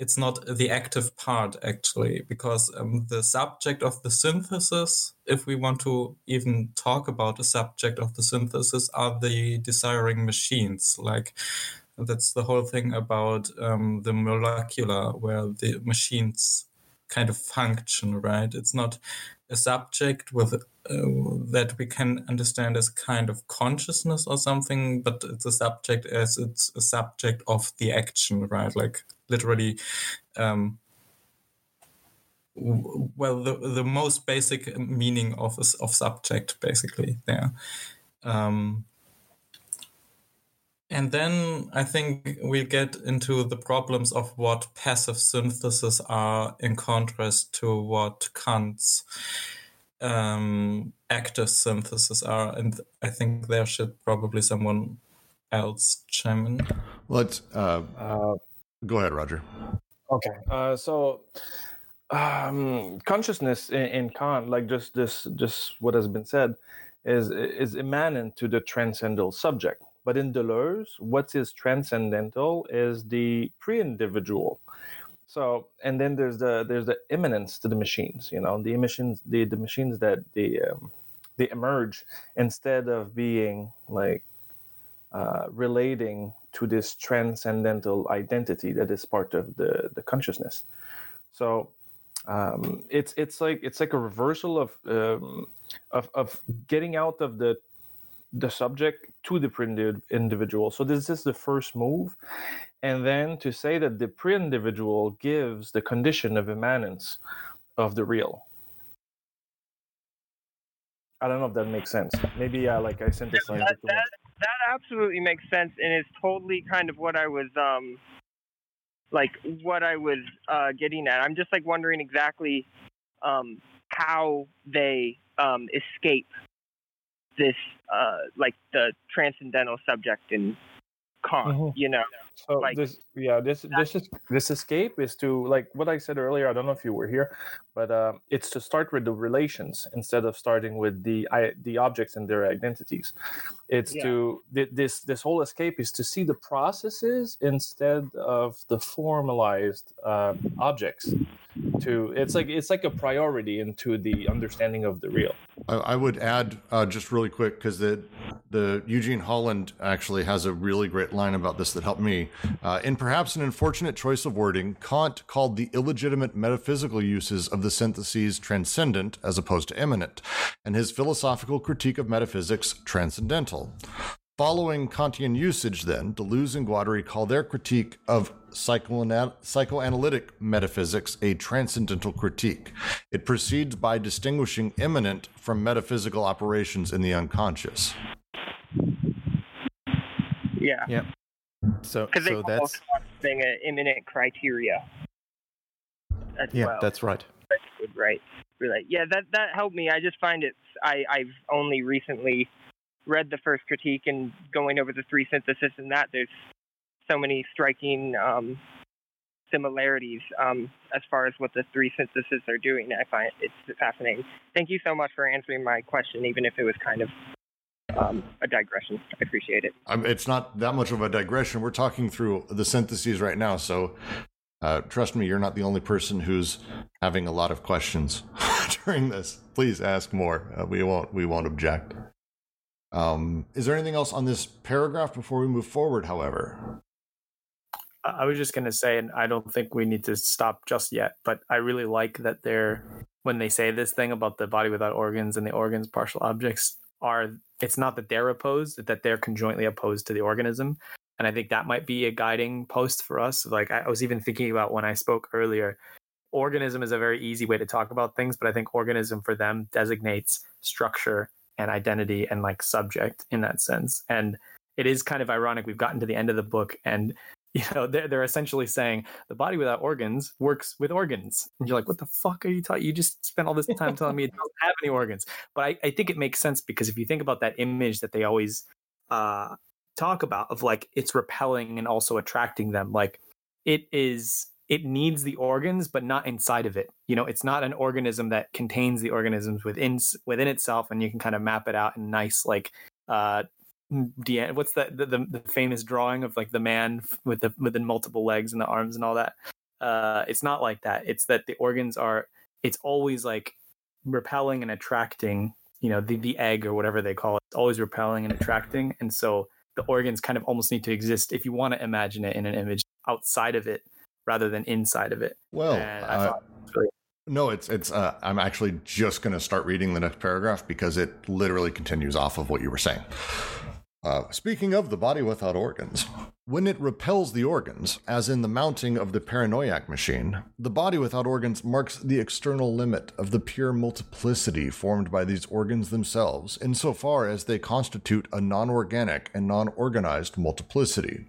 it's not the active part actually because um, the subject of the synthesis if we want to even talk about the subject of the synthesis are the desiring machines. Like that's the whole thing about um, the molecular where the machines kind of function right? It's not a subject with uh, that we can understand as kind of consciousness or something but it's a subject as it's a subject of the action right? Like literally um, well the, the most basic meaning of of subject basically there um, and then I think we get into the problems of what passive synthesis are in contrast to what Kant's um, active synthesis are. And I think there should probably someone else chime in. Let's uh, Uh, go ahead, Roger. Okay. Uh, so um, consciousness in, in Kant, like just this, just what has been said, is is immanent to the transcendental subject. But in Deleuze, what is transcendental is the pre-individual. So, and then there's the there's the immanence to the machines. You know, the emissions, the the machines that they um, they emerge instead of being like uh, relating to this transcendental identity that is part of the the consciousness. So um, it's it's like it's like a reversal of um, of of getting out of the the subject to the pre-individual. So this is the first move, and then to say that the pre-individual gives the condition of immanence of the real. I don't know if that makes sense. Maybe uh, like I synthesized that, that, that absolutely makes sense, and it's totally kind of what I was um, like what I was uh, getting at. I'm just like wondering exactly um, how they um, escape this, uh, like the transcendental subject in Kant. Mhm. You know, So like- this, yeah, this this is this escape is to like what I said earlier. I don't know if you were here, but um, it's to start with the relations instead of starting with the I, the objects and their identities. It's Yeah. to thi- this this whole escape is to see the processes instead of the formalized um, objects. To it's like it's like a priority into the understanding of the real. I, I would add uh, just really quick because the the Eugene Holland actually has a really great line about this that helped me. Uh, in perhaps an unfortunate choice of wording, Kant called the illegitimate metaphysical uses of the syntheses transcendent as opposed to immanent, and his philosophical critique of metaphysics transcendental. Following Kantian usage, then, Deleuze and Guattari call their critique of psychoana- psychoanalytic metaphysics a transcendental critique. It proceeds by distinguishing immanent from metaphysical operations in the unconscious. Yeah, Yeah. So because they so call that's thing an immanent criteria as yeah, well. that's right. right. Right. Yeah, that that helped me. I just find it. I I've only recently read the first critique and going over the three synthesis and that there's so many striking um, similarities um, as far as what the three synthesis are doing. I find it's fascinating. Thank you so much for answering my question, even if it was kind of um, a digression. I appreciate it. Um, it's not that much of a digression. We're talking through the syntheses right now, so uh, trust me, you're not the only person who's having a lot of questions during this. Please ask more. Uh, we won't. We won't object. Um, is there anything else on this paragraph before we move forward? However, I was just going to say, and I don't think we need to stop just yet, but I really like that they're, when they say this thing about the body without organs and the organs partial objects, are it's not that they're opposed, that they're conjointly opposed to the organism. And I think that might be a guiding post for us. Like I was even thinking about when I spoke earlier, organism is a very easy way to talk about things, but I think organism for them designates structure and identity and like subject in that sense. And it is kind of ironic. We've gotten to the end of the book and you know they're, they're essentially saying the body without organs works with organs and you're like what the fuck are you talking you just spent all this time telling me it doesn't have any organs but I, I think it makes sense because if you think about that image that they always uh, talk about of like it's repelling and also attracting them like it is it needs the organs but not inside of it. You know it's not an organism that contains the organisms within within itself and you can kind of map it out in nice like uh what's the, the, the famous drawing of like the man with the with the multiple legs and the arms and all that? Uh it's not like that. It's that the organs are it's always like repelling and attracting you know the the egg or whatever they call it it's always repelling and attracting and so the organs kind of almost need to exist if you want to imagine it in an image outside of it rather than inside of it well, uh, thought it really no, it's it's. Uh, I'm actually just going to start reading the next paragraph because it literally continues off of what you were saying. Uh, speaking of the body without organs, when it repels the organs, as in the mounting of the paranoiac machine, the body without organs marks the external limit of the pure multiplicity formed by these organs themselves, insofar as they constitute a non organic and non organized multiplicity.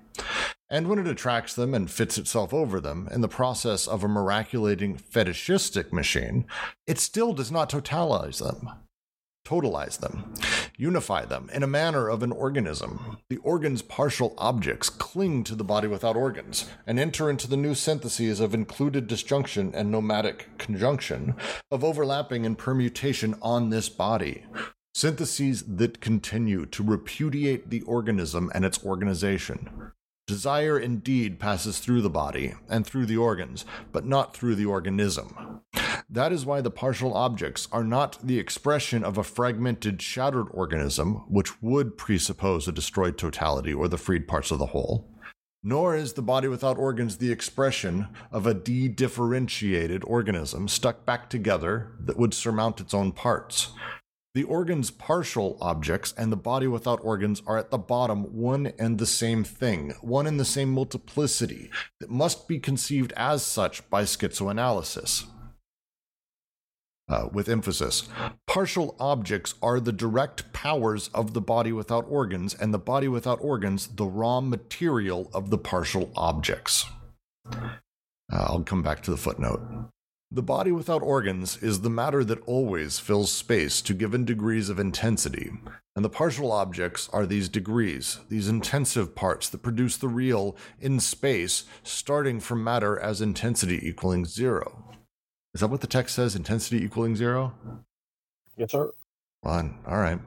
And when it attracts them and fits itself over them in the process of a miraculating fetishistic machine, it still does not totalize them totalize them, unify them in a manner of an organism. The organ's partial objects cling to the body without organs and enter into the new syntheses of included disjunction and nomadic conjunction, of overlapping and permutation on this body. Syntheses that continue to repudiate the organism and its organization. Desire indeed passes through the body and through the organs, but not through the organism. That is why the partial objects are not the expression of a fragmented, shattered organism, which would presuppose a destroyed totality or the freed parts of the whole. Nor is the body without organs the expression of a de differentiated organism stuck back together that would surmount its own parts. The organ's partial objects and the body without organs are at the bottom one and the same thing, one and the same multiplicity that must be conceived as such by schizoanalysis. Uh, with emphasis. Partial objects are the direct powers of the body without organs, and the body without organs the raw material of the partial objects. Uh, I'll come back to the footnote. The body without organs is the matter that always fills space to given degrees of intensity, and the partial objects are these degrees, these intensive parts that produce the real in space, starting from matter as intensity equaling zero. Is that what the text says? Intensity equaling zero? Yes, sir. Fine. All right.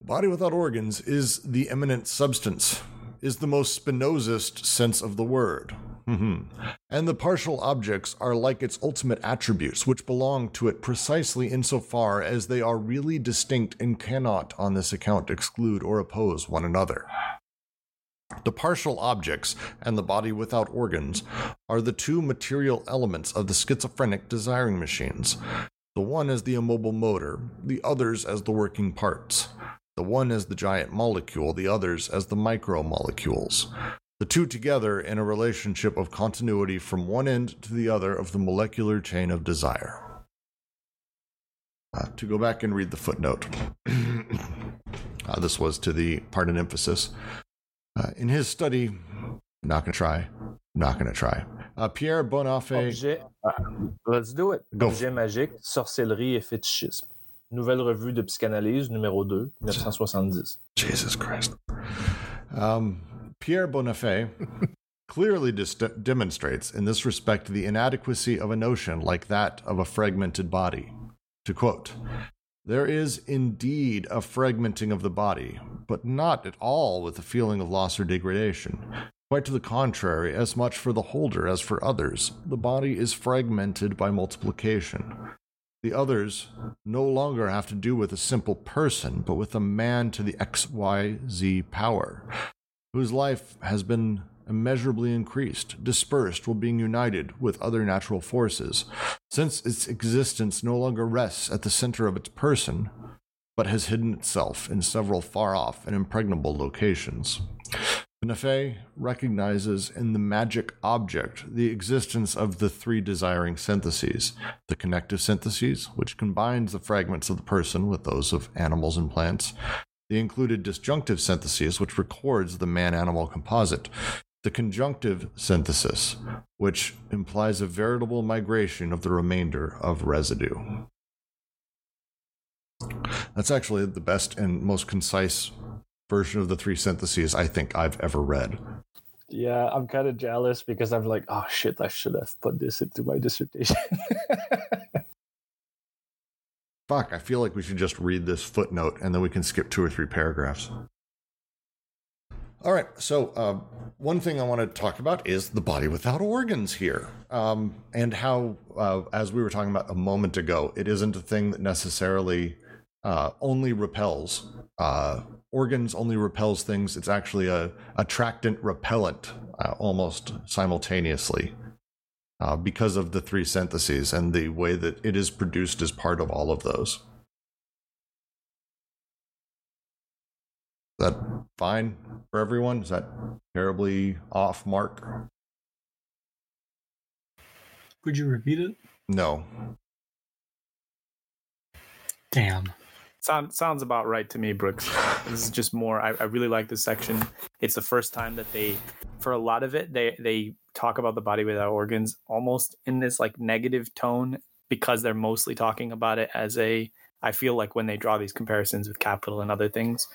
Body without organs is the immanent substance, is the most Spinozist sense of the word. Mhm. And the partial objects are like its ultimate attributes, which belong to it precisely insofar as they are really distinct and cannot, on this account, exclude or oppose one another. The partial objects and the body without organs are the two material elements of the schizophrenic desiring machines. The one as the immobile motor, the others as the working parts. The one as the giant molecule, the others as the micromolecules. The two together in a relationship of continuity from one end to the other of the molecular chain of desire. Uh, to go back and read the footnote, uh, this was to the part in emphasis. Uh, in his study, not gonna try, not gonna try. Uh, Pierre Bonnafé. Objet. ah, let's do it. Go. Objet magique, sorcellerie et fétichisme. Nouvelle revue de psychanalyse, numéro 2, 1970. Jesus Christ. Um, Pierre Bonnafé clearly dis- demonstrates in this respect the inadequacy of a notion like that of a fragmented body. To quote, there is indeed a fragmenting of the body, but not at all with a feeling of loss or degradation. Quite to the contrary, as much for the holder as for others, the body is fragmented by multiplication. The others no longer have to do with a simple person, but with a man to the XYZ power, whose life has been immeasurably increased, dispersed while being united with other natural forces, since its existence no longer rests at the center of its person, but has hidden itself in several far off and impregnable locations. Bonnafé recognizes in the magic object the existence of the three desiring syntheses the connective syntheses, which combines the fragments of the person with those of animals and plants, the included disjunctive syntheses, which records the man animal composite, the conjunctive synthesis, which implies a veritable migration of the remainder of residue. That's actually the best and most concise version of the three syntheses I think I've ever read. Yeah, I'm kind of jealous because I'm like, oh shit, I should have put this into my dissertation. Fuck, I feel like we should just read this footnote and then we can skip two or three paragraphs. All right, so uh, one thing I want to talk about is the body without organs here, um, and how, uh, as we were talking about a moment ago, it isn't a thing that necessarily uh, only repels uh, organs, only repels things. It's actually a attractant repellent uh, almost simultaneously uh, because of the three syntheses and the way that it is produced as part of all of those. Is that fine for everyone? Is that terribly off mark? Could you repeat it? No. Damn. Sound, sounds about right to me, Brooks. This is just more. I, I really like this section. It's the first time that they, for a lot of it, they they talk about the body without organs almost in this like negative tone because they're mostly talking about it as a. I feel like when they draw these comparisons with capital and other things,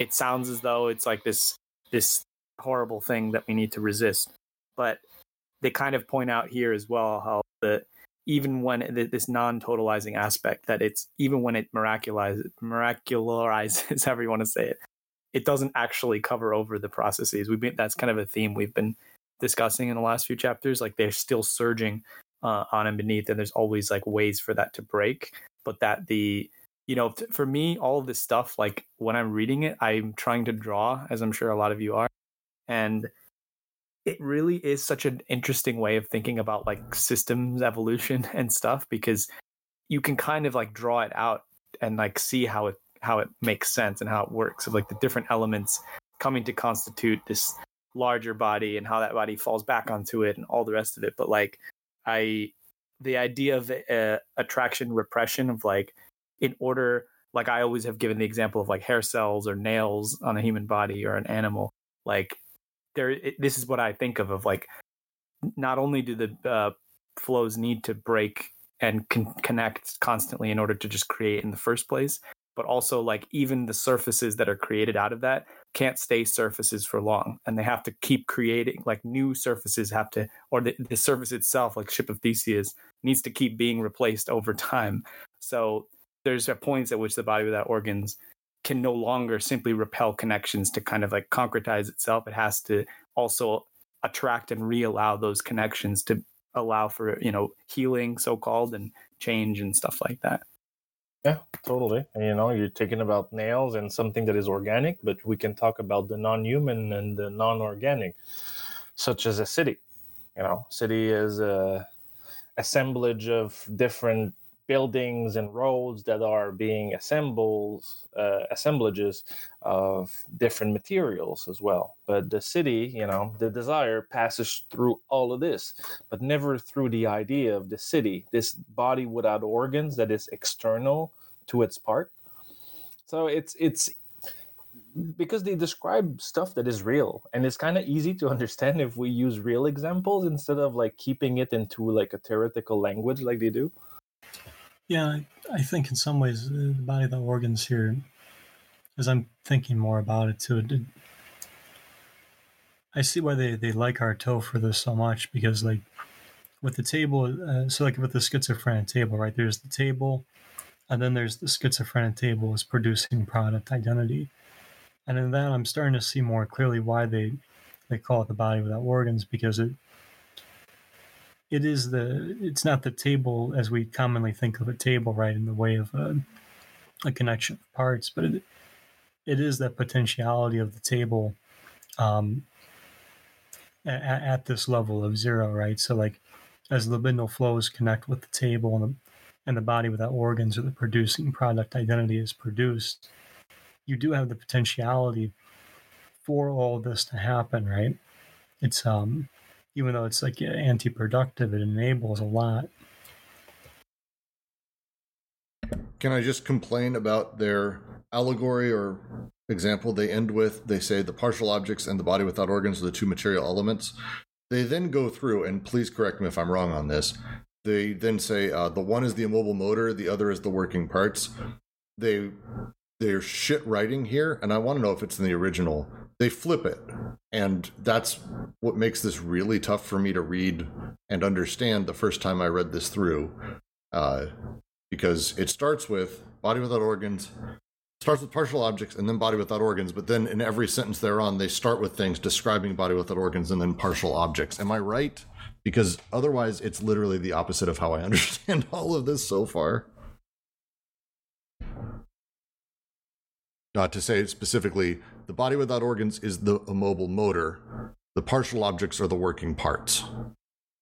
it sounds as though it's like this this horrible thing that we need to resist. But they kind of point out here as well how the even when th- this non-totalizing aspect that it's even when it miraculizes miracularizes however you want to say it it doesn't actually cover over the processes. We've been that's kind of a theme we've been discussing in the last few chapters like they're still surging uh, on and beneath and there's always like ways for that to break. But that the you know for me all of this stuff like when i'm reading it i'm trying to draw as i'm sure a lot of you are and it really is such an interesting way of thinking about like systems evolution and stuff because you can kind of like draw it out and like see how it how it makes sense and how it works of like the different elements coming to constitute this larger body and how that body falls back onto it and all the rest of it. But like i the idea of uh, attraction repression of like in order like i always have given the example of like hair cells or nails on a human body or an animal like there it, this is what i think of of like not only do the uh, flows need to break and con- connect constantly in order to just create in the first place but also like even the surfaces that are created out of that can't stay surfaces for long and they have to keep creating like new surfaces have to or the, the surface itself like ship of theseus needs to keep being replaced over time. So there's a points at which the body without organs can no longer simply repel connections to kind of like concretize itself it has to also attract and re-allow those connections to allow for you know healing so called and change and stuff like that Yeah, totally. You know, you're talking about nails and something that is organic, but we can talk about the non-human and the non-organic, such as a city. You know, city is a assemblage of different buildings and roads that are being assembles uh, assemblages of different materials as well. But the city, you know, the desire passes through all of this, but never through the idea of the city, this body without organs that is external to its part. So it's it's because they describe stuff that is real and it's kind of easy to understand if we use real examples instead of like keeping it into like a theoretical language like they do. Yeah, I, think in some ways uh, the body the organs here, as I'm thinking more about it too, it, I see why they, they like Artaud for this so much because like with the table, uh, so like with the schizophrenic table, right? There's the table, and then there's the schizophrenic table is producing product identity, and in that I'm starting to see more clearly why they they call it the body without organs because it it is the it's not the table as we commonly think of a table right in the way of a, a connection of parts but it it is that potentiality of the table um at, at this level of zero right? So like as libidinal flows connect with the table and the, and the body without organs or the producing product identity is produced you do have the potentiality for all this to happen right? It's um even though it's like anti-productive, it enables a lot. Can I just complain about their allegory or example they end with? They say the partial objects and the body without organs are the two material elements. They then go through, and please correct me if I'm wrong on this. They then say uh, the one is the immobile motor, the other is the working parts. They they're shit writing here, and I want to know if it's in the original they flip it. And that's what makes this really tough for me to read and understand the first time i read this through uh, because it starts with body without organs starts with partial objects and then body without organs. But then in every sentence thereon they start with things describing body without organs and then partial objects. Am i right? Because otherwise it's literally the opposite of how i understand all of this so far. Not to say specifically the body without organs is the immobile motor. The partial objects are the working parts.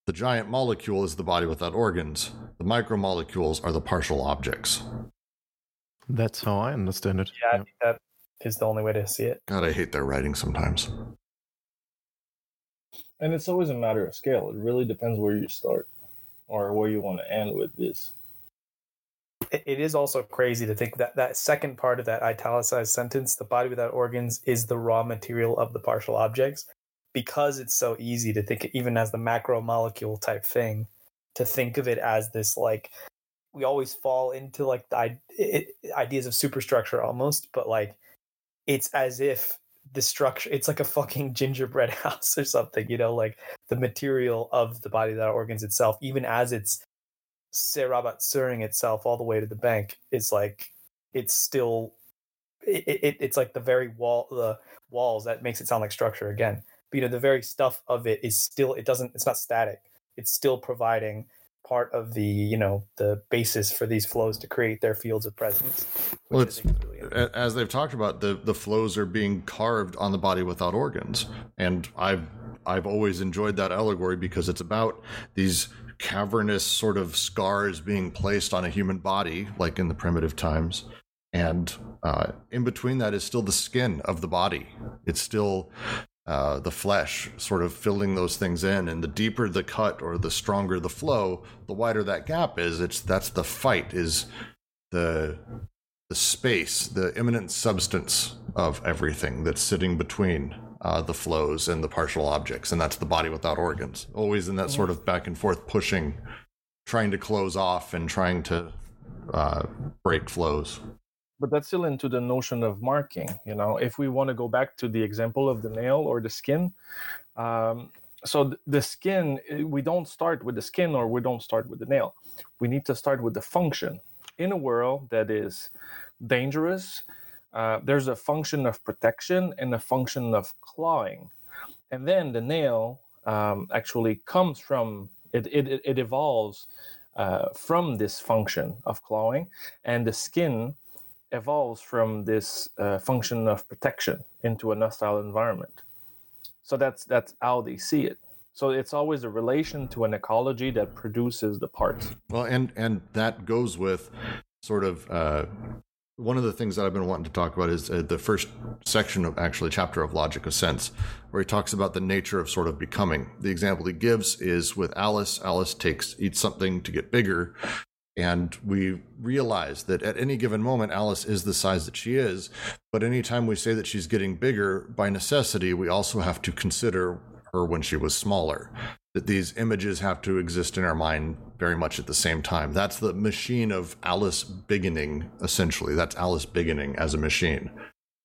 The giant molecule is the body without organs. The micromolecules are the partial objects. That's how I understand it. Yeah, I think that is the only way to see it. God, I hate their writing sometimes. And it's always a matter of scale. It really depends where you start or where you want to end with this. It is also crazy to think that that second part of that italicized sentence, the body without organs, is the raw material of the partial objects, because it's so easy to think, even as the macromolecule type thing, to think of it as this like we always fall into like the it, ideas of superstructure almost, but like it's as if the structure it's like a fucking gingerbread house or something, you know, like the material of the body without organs itself, even as it's Serabat itself all the way to the bank is like it's still it, it, it's like the very wall the walls that makes it sound like structure again. But you know the very stuff of it is still it doesn't it's not static. It's still providing part of the you know the basis for these flows to create their fields of presence well it's really as they've talked about the the flows are being carved on the body without organs. And i've i've always enjoyed that allegory because it's about these cavernous sort of scars being placed on a human body, like in the primitive times. And uh, in between that is still the skin of the body. It's still uh, the flesh sort of filling those things in. And the deeper the cut or the stronger the flow, the wider that gap is. It's that's the fight is the the space, the immanent substance of everything that's sitting between uh, the flows and the partial objects, and that's the body without organs. Always in that sort of back and forth pushing, trying to close off and trying to uh, break flows. But that's still into the notion of marking. You know, if we want to go back to the example of the nail or the skin, um, so the skin, eh, we don't start with the skin or we don't start with the nail. We need to start with the function. In a world that is dangerous, uh, there's a function of protection and a function of clawing. And then the nail um, actually comes from it. It, it evolves uh, from this function of clawing, and the skin evolves from this uh, function of protection into a hostile environment. So that's that's how they see it. So it's always a relation to an ecology that produces the parts. Well, and and that goes with sort of uh, one of the things that I've been wanting to talk about is uh, the first section of actually chapter of Logic of Sense, where he talks about the nature of sort of becoming. The example he gives is with Alice. Alice takes eats something to get bigger, and we realize that at any given moment, Alice is the size that she is. But anytime we say that she's getting bigger, by necessity, we also have to consider her when she was smaller. That these images have to exist in our mind very much at the same time. That's the machine of Alice beginning, essentially. That's Alice beginning as a machine.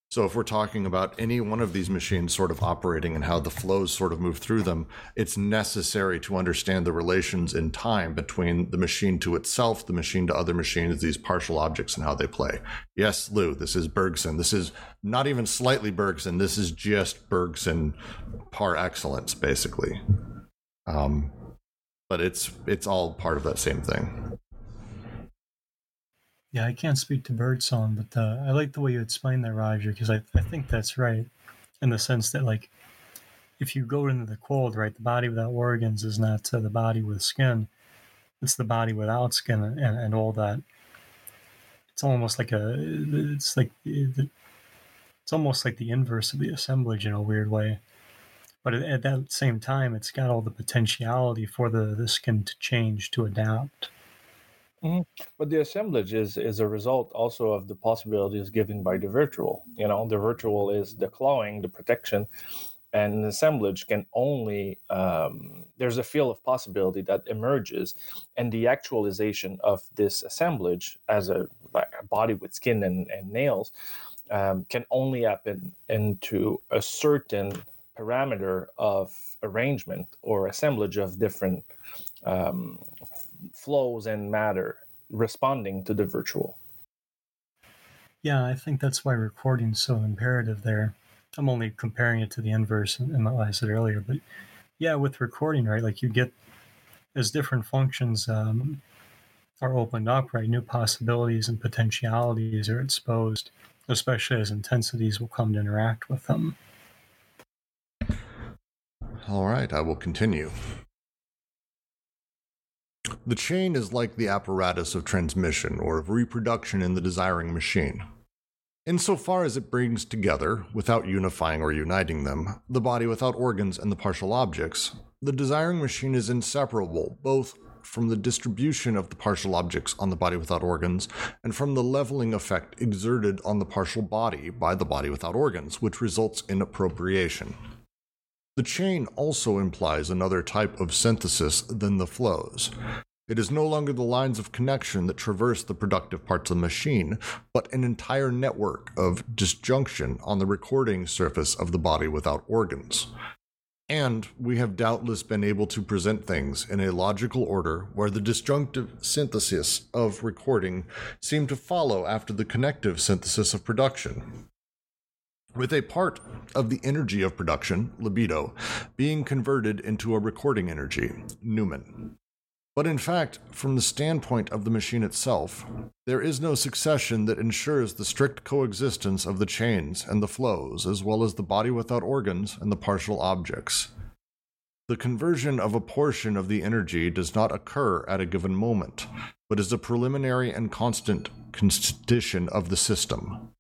So if we're talking about any one of these machines sort of operating and how the flows sort of move through them, it's necessary to understand the relations in time between the machine to itself, the machine to other machines, these partial objects and how they play. Yes, Lou, this is Bergson. This is not even slightly Bergson. This is just Bergson par excellence, basically. Um, but it's it's all part of that same thing. Yeah, I can't speak to Bergson, but uh, I like the way you explained that, Roger, because I, I think that's right in the sense that, like, if you go into the cold, right, the body without organs is not uh, the body with skin, it's the body without skin and, and all that. It's almost like a, it's like, it's almost like the inverse of the assemblage in a weird way. But at, at that same time, it's got all the potentiality for the, the skin to change, to adapt. Mm-hmm. But the assemblage is is a result also of the possibilities given by the virtual. You know, the virtual is the clawing, the protection, and the assemblage can only um, there's a field of possibility that emerges, and the actualization of this assemblage as a, a body with skin and, and nails um, can only happen into a certain parameter of arrangement or assemblage of different um, flows and matter responding to the virtual. Yeah, I think that's why recording is so imperative there. I'm only comparing it to the inverse in what I said earlier, but yeah, with recording, right, like you get as different functions um, are opened up, right, new possibilities and potentialities are exposed, especially as intensities will come to interact with them. All right, I will continue. The chain is like the apparatus of transmission or of reproduction in the desiring machine. Insofar as it brings together, without unifying or uniting them, the body without organs and the partial objects, the desiring machine is inseparable both from the distribution of the partial objects on the body without organs and from the leveling effect exerted on the partial body by the body without organs, which results in appropriation. The chain also implies another type of synthesis than the flows. It is no longer the lines of connection that traverse the productive parts of the machine, but an entire network of disjunction on the recording surface of the body without organs. And we have doubtless been able to present things in a logical order where the disjunctive synthesis of recording seemed to follow after the connective synthesis of production with a part of the energy of production, libido, being converted into a recording energy, numen. But in fact, from the standpoint of the machine itself, there is no succession that ensures the strict coexistence of the chains and the flows, as well as the body without organs and the partial objects. The conversion of a portion of the energy does not occur at a given moment, but is a preliminary and constant condition of the system.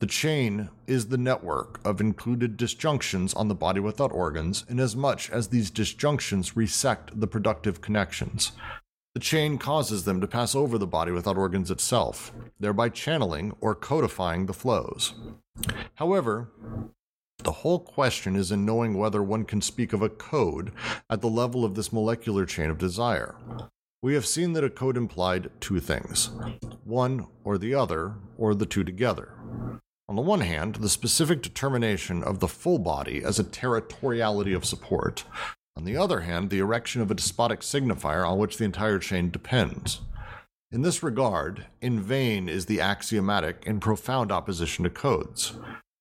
The chain is the network of included disjunctions on the body without organs, inasmuch as these disjunctions resect the productive connections. The chain causes them to pass over the body without organs itself, thereby channeling or codifying the flows. However, the whole question is in knowing whether one can speak of a code at the level of this molecular chain of desire. We have seen that a code implied two things one or the other, or the two together. On the one hand, the specific determination of the full body as a territoriality of support. On the other hand, the erection of a despotic signifier on which the entire chain depends. In this regard, in vain is the axiomatic in profound opposition to codes.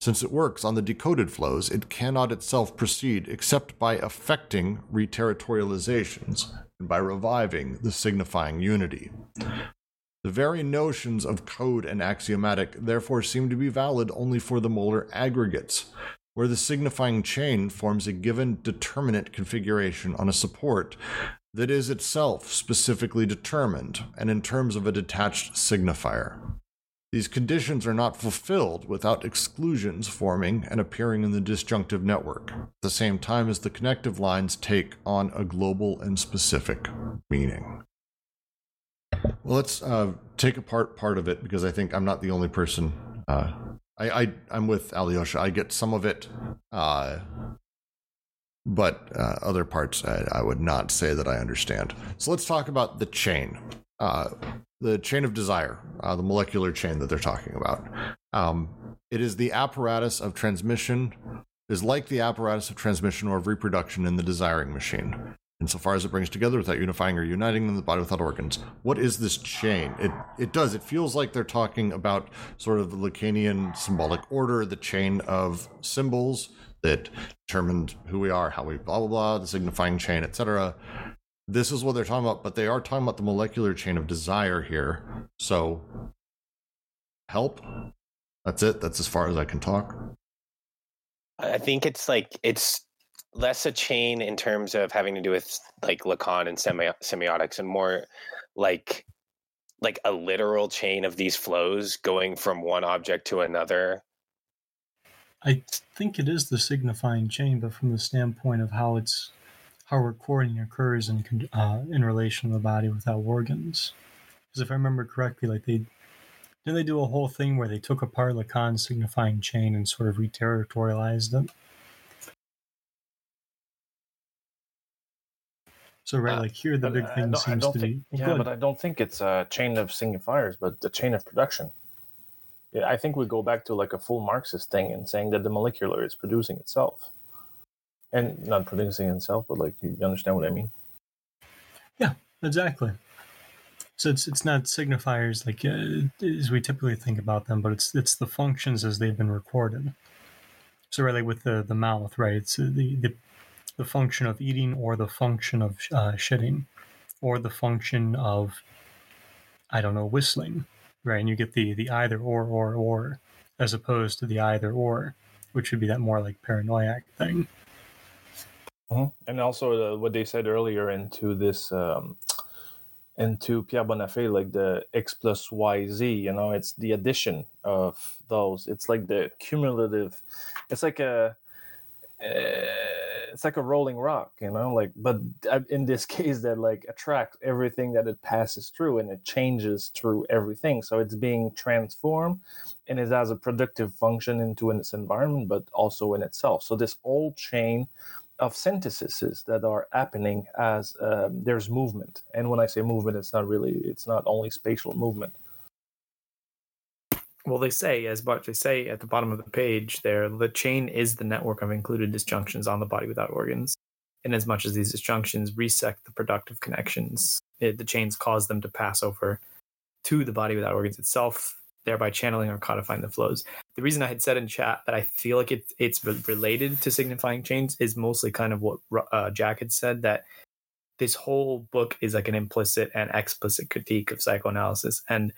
Since it works on the decoded flows, it cannot itself proceed except by affecting reterritorializations and by reviving the signifying unity. The very notions of code and axiomatic therefore seem to be valid only for the molar aggregates, where the signifying chain forms a given determinate configuration on a support that is itself specifically determined and in terms of a detached signifier. These conditions are not fulfilled without exclusions forming and appearing in the disjunctive network, at the same time as the connective lines take on a global and specific meaning. Well, let's uh, take apart part of it because I think I'm not the only person. Uh, I, I I'm with Alyosha. I get some of it, uh, but uh, other parts I, I, would not say that I understand. So let's talk about the chain, uh, the chain of desire, uh, the molecular chain that they're talking about. Um, it is the apparatus of transmission. Is like the apparatus of transmission or of reproduction in the desiring machine insofar as it brings together without unifying or uniting in the body without organs. What is this chain? It it does. It feels like they're talking about sort of the Lacanian symbolic order, the chain of symbols that determined who we are, how we blah blah blah, the signifying chain, etc. This is what they're talking about, but they are talking about the molecular chain of desire here. So help. That's it. That's as far as I can talk. I think it's like it's less a chain in terms of having to do with like Lacan and semi- semiotics, and more like like a literal chain of these flows going from one object to another. I think it is the signifying chain, but from the standpoint of how it's how recording occurs in uh, in relation to the body without organs. Because if I remember correctly, like they didn't they do a whole thing where they took apart Lacan's signifying chain and sort of reterritorialized it. So right, uh, like here, the big thing seems to think, be. Yeah, but I don't think it's a chain of signifiers, but the chain of production. Yeah, I think we go back to like a full Marxist thing and saying that the molecular is producing itself, and not producing itself, but like you understand what I mean. Yeah, exactly. So it's it's not signifiers like uh, as we typically think about them, but it's it's the functions as they've been recorded. So really, with the the mouth, right? It's the the the function of eating or the function of uh, shitting or the function of I don't know whistling, right? And you get the the either or or or as opposed to the either or, which would be that more like paranoiac thing. Mm-hmm. And also uh, what they said earlier into this um, into Pierre Bonnafé, like the x plus y z. You know, it's the addition of those. It's like the cumulative. It's like a. Uh, it's like a rolling rock, you know, like but in this case that like attracts everything that it passes through and it changes through everything. So it's being transformed and it has a productive function into its environment, but also in itself. So this whole chain of syntheses that are happening as um, there's movement. And when I say movement, it's not really, it's not only spatial movement well, they say, as but they say at the bottom of the page there, the chain is the network of included disjunctions on the body without organs. In as much as these disjunctions resect the productive connections, it, the chains cause them to pass over to the body without organs itself, thereby channeling or codifying the flows. The reason I had said in chat that I feel like it, it's related to signifying chains is mostly kind of what uh, Jack had said that this whole book is like an implicit and explicit critique of psychoanalysis. And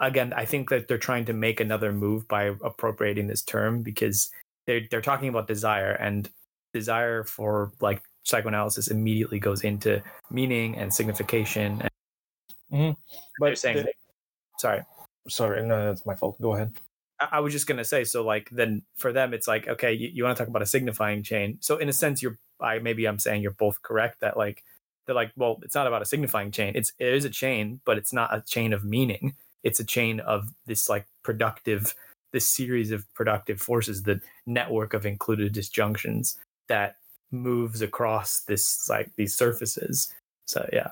again, I think that they're trying to make another move by appropriating this term because they're they're talking about desire and desire for like psychoanalysis immediately goes into meaning and signification. And mm-hmm. But saying, the, sorry, sorry, no, that's my fault. Go ahead. I, I was just gonna say, so like then for them, it's like okay, you, you want to talk about a signifying chain. So in a sense, you're I maybe I'm saying you're both correct that like they're like, well, it's not about a signifying chain. It's it is a chain, but it's not a chain of meaning it's a chain of this like productive this series of productive forces the network of included disjunctions that moves across this like these surfaces. So yeah.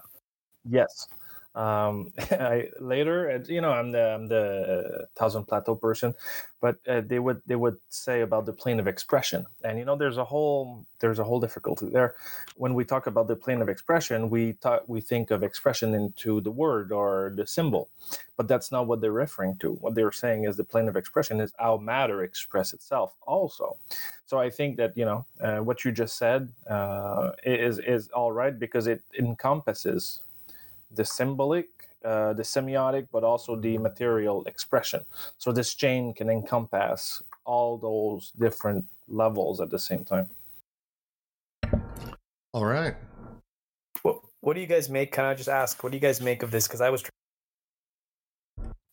Yes um, I, later, uh, you know, I'm the I'm the Thousand Plateau person, but uh, they would they would say about the plane of expression, and you know, there's a whole there's a whole difficulty there. When we talk about the plane of expression, we talk we think of expression into the word or the symbol, but that's not what they're referring to. What they're saying is the plane of expression is how matter express itself also. So I think that you know uh, what you just said uh, is is all right because it encompasses the symbolic, uh, the semiotic, but also the material expression. So this chain can encompass all those different levels at the same time. All right. What What do you guys make? Can I just ask? What do you guys make of this? Because I was.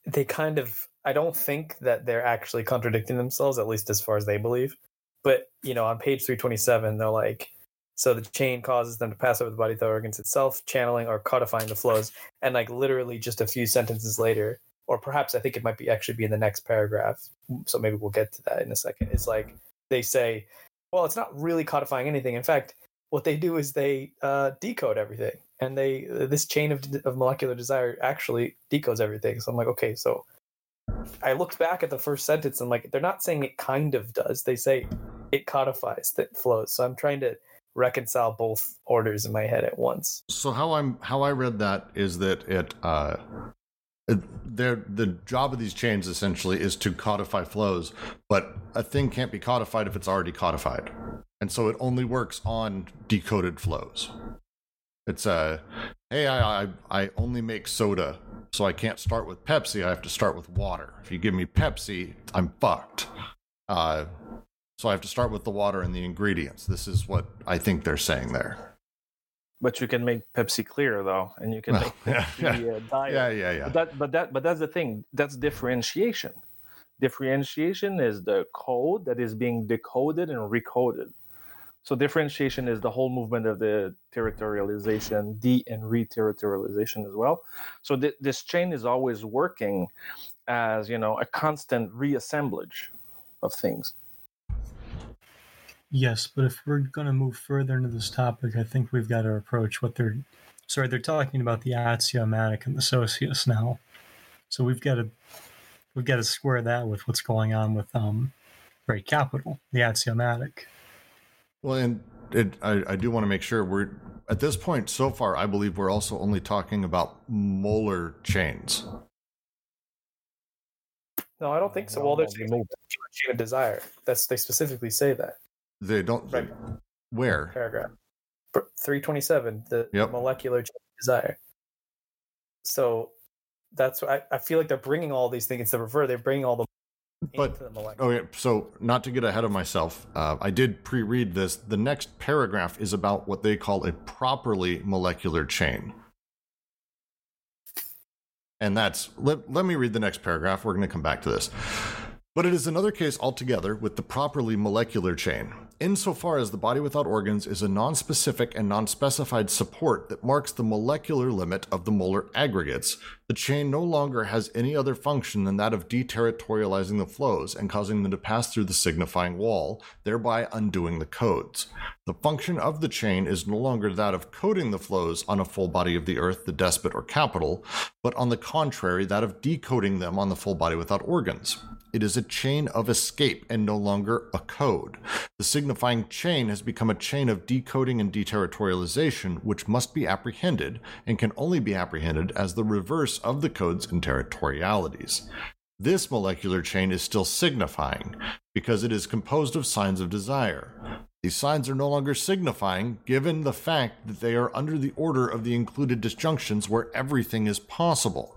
They kind of. I don't think that they're actually contradicting themselves, at least as far as they believe. But you know, on page three twenty seven, they're like, so the chain causes them to pass over the body through organs itself, channeling or codifying the flows. And like literally just a few sentences later, or perhaps I think it might be actually be in the next paragraph. So maybe we'll get to that in a second. It's like they say, well, it's not really codifying anything. In fact, what they do is they uh, decode everything, and they this chain of, of molecular desire actually decodes everything. So I'm like, okay, so I looked back at the first sentence. And I'm like, they're not saying it kind of does. They say it codifies that flows. So I'm trying to reconcile both orders in my head at once. So how I'm how I read that is that it uh their the job of these chains essentially is to codify flows, but a thing can't be codified if it's already codified. And so it only works on decoded flows. It's a uh, hey, I, I I only make soda, so I can't start with Pepsi. I have to start with water. If you give me Pepsi, I'm fucked. Uh, so I have to start with the water and the ingredients. This is what I think they're saying there. But you can make Pepsi clear though, and you can make yeah, Pepsi, yeah. uh, diet. yeah, yeah, yeah. But that, but that, but that's the thing. That's differentiation. Differentiation is the code that is being decoded and recoded. So differentiation is the whole movement of the territorialization, de and re-territorialization as well. So th- this chain is always working as you know a constant reassemblage of things. Yes, but if we're going to move further into this topic, I think we've got to approach what they're. Sorry, they're talking about the axiomatic and the socius now, so we've got to we've got to square that with what's going on with um, right capital, the axiomatic. Well, and it, I, I do want to make sure we're at this point so far. I believe we're also only talking about molar chains. No, I don't think so. Well, there's a chain of desire. That's they specifically say that. They don't. Right. Where? Paragraph three twenty seven. The Yep. molecular desire. So that's why I, I feel like they're bringing all these things to refer. They're bringing all the But the okay, so not to get ahead of myself, uh, I did pre-read this. The next paragraph is about what they call a properly molecular chain. And that's let, let me read the next paragraph. We're going to come back to this. But it is another case altogether with the properly molecular chain. Insofar as the body without organs is a non-specific and non-specified support that marks the molecular limit of the molar aggregates, the chain no longer has any other function than that of deterritorializing the flows and causing them to pass through the signifying wall, thereby undoing the codes. The function of the chain is no longer that of coding the flows on a full body of the earth, the despot or capital, but on the contrary, that of decoding them on the full body without organs. It is a chain of escape and no longer a code. The signifying chain has become a chain of decoding and deterritorialization, which must be apprehended and can only be apprehended as the reverse of the codes and territorialities. This molecular chain is still signifying because it is composed of signs of desire. These signs are no longer signifying given the fact that they are under the order of the included disjunctions where everything is possible.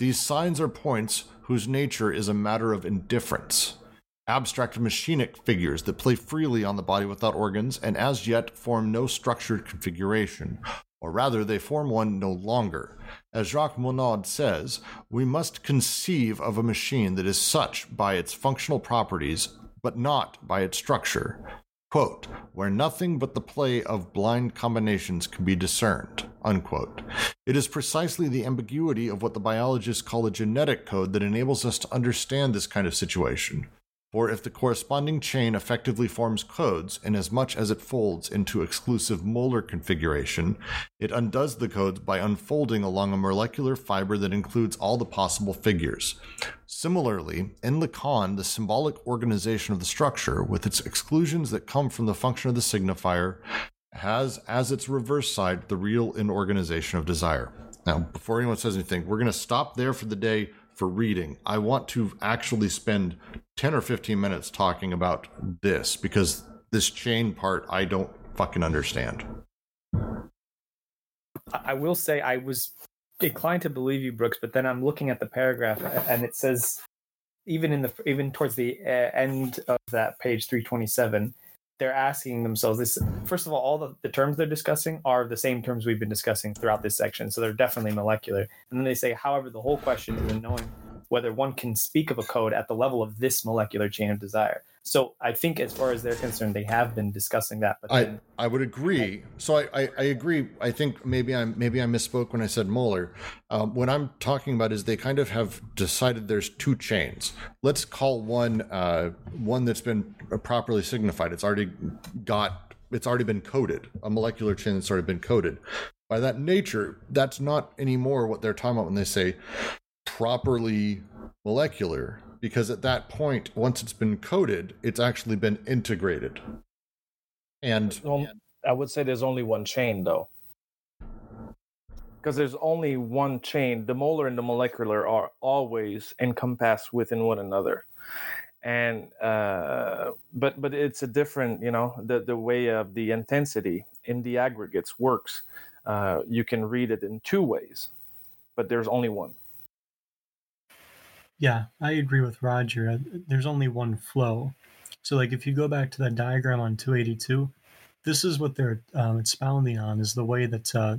These signs are points whose nature is a matter of indifference. Abstract machinic figures that play freely on the body without organs and as yet form no structured configuration, or rather, they form one no longer. As Jacques Monod says, we must conceive of a machine that is such by its functional properties, but not by its structure. Quote, where nothing but the play of blind combinations can be discerned. Unquote. It is precisely the ambiguity of what the biologists call a genetic code that enables us to understand this kind of situation. For if the corresponding chain effectively forms codes, inasmuch as it folds into exclusive molar configuration, it undoes the codes by unfolding along a molecular fiber that includes all the possible figures. Similarly, in Lacan, the symbolic organization of the structure, with its exclusions that come from the function of the signifier, has as its reverse side the real inorganization of desire. Now, before anyone says anything, we're going to stop there for the day for reading. I want to actually spend 10 or 15 minutes talking about this because this chain part I don't fucking understand. I will say I was inclined to believe you, Brooks, but then I'm looking at the paragraph and it says even in the even towards the uh, end of that page 327 they're asking themselves this first of all all the, the terms they're discussing are the same terms we've been discussing throughout this section so they're definitely molecular. And then they say however the whole question is in knowing whether one can speak of a code at the level of this molecular chain of desire so i think as far as they're concerned they have been discussing that but I, then, I would agree. So I, I, I agree. I think maybe I maybe I misspoke when I said molar. Um, what I'm talking about is they kind of have decided there's two chains. Let's call one uh, one that's been properly signified. It's already got it's already been coded. A molecular chain that's already been coded. By that nature, that's not anymore what they're talking about when they say properly molecular. Because at that point, once it's been coded, it's actually been integrated. And I would say there's only one chain though. Because there's only one chain. The molar and the molecular are always encompassed within one another. And uh, but but it's a different, you know, the, the way of the intensity in the aggregates works. Uh, you can read it in two ways, but there's only one. Yeah, I agree with Roger. Uh, There's only one flow. So, like, if you go back to that diagram on 282, this is what they're um, expounding on: is the way that uh,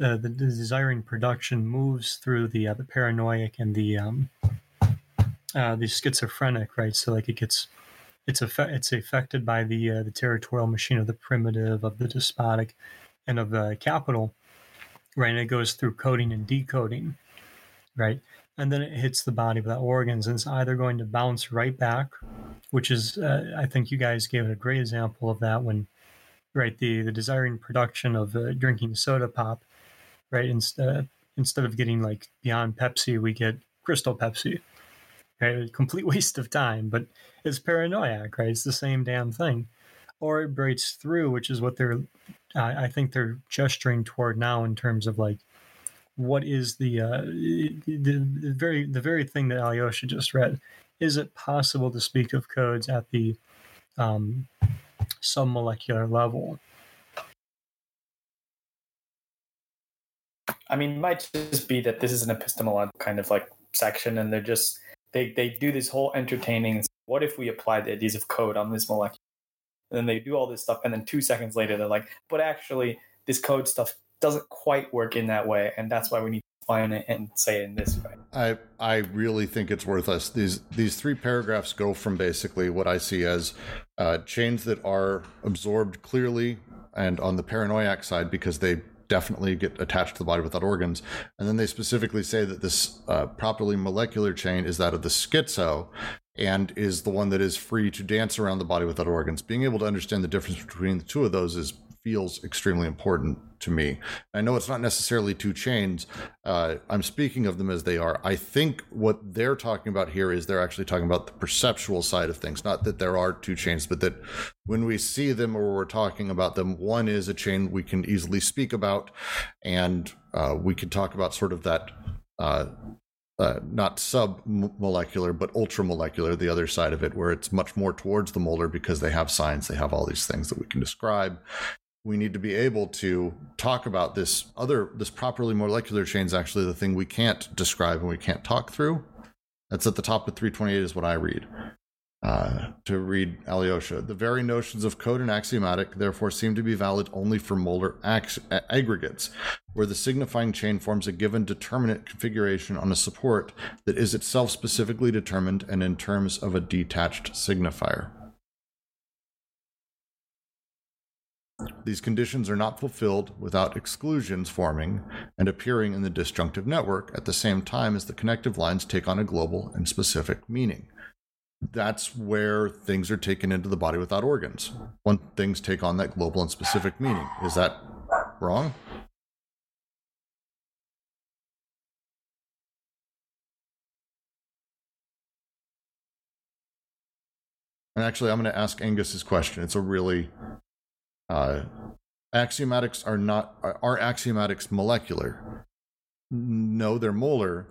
uh, the, desiring production moves through the uh, the paranoid and the um, uh, the schizophrenic, right? So, like, it gets it's it's affected by the uh, the territorial machine of the primitive, of the despotic, and of the capital, right? And it goes through coding and decoding, right? And then it hits the body without organs and it's either going to bounce right back which is uh, i think you guys gave a great example of that when right the the desiring production of uh, drinking soda pop right instead instead of getting like beyond pepsi we get crystal pepsi right? A complete waste of time but it's paranoiac right? It's the same damn thing. Or it breaks through which is what they're I think they're gesturing toward now in terms of like what is the uh, the, very the very thing that Alyosha just read? Is it possible to speak of codes at the um, submolecular level? I mean, it might just be that this is an epistemological kind of like section, and they're just they they do this whole entertaining. What if we apply the ideas of code on this molecule? And then they do all this stuff, and then two seconds later, they're like, "But actually, this code stuff doesn't quite work in that way, and that's why we need to define it and say it in this way." I I really think it's worthless. These these three paragraphs go from basically what I see as uh, chains that are absorbed clearly and on the paranoiac side because they definitely get attached to the body without organs, and then they specifically say that this uh, properly molecular chain is that of the schizo and is the one that is free to dance around the body without organs. Being able to understand the difference between the two of those is feels extremely important to me. I know it's not necessarily two chains. Uh, I'm speaking of them as they are. I think what they're talking about here is they're actually talking about the perceptual side of things, not that there are two chains, but that when we see them or we're talking about them, one is a chain we can easily speak about, and uh, we can talk about sort of that. Uh, uh, not sub-molecular but ultramolecular the other side of it where it's much more towards the molar because they have science they have all these things that we can describe. We need to be able to talk about this other this properly molecular chain is actually the thing we can't describe and we can't talk through. That's at the top of 328 is what i read uh, to read Alyosha. The very notions of code and axiomatic therefore seem to be valid only for molar ax- aggregates, where the signifying chain forms a given determinate configuration on a support that is itself specifically determined and in terms of a detached signifier. These conditions are not fulfilled without exclusions forming and appearing in the disjunctive network at the same time as the connective lines take on a global and specific meaning. That's where things are taken into the body without organs. When things take on that global and specific meaning. Is that wrong? And actually, I'm going to ask Angus his question. It's a really uh, axiomatics are not are, are axiomatics molecular? No, they're molar.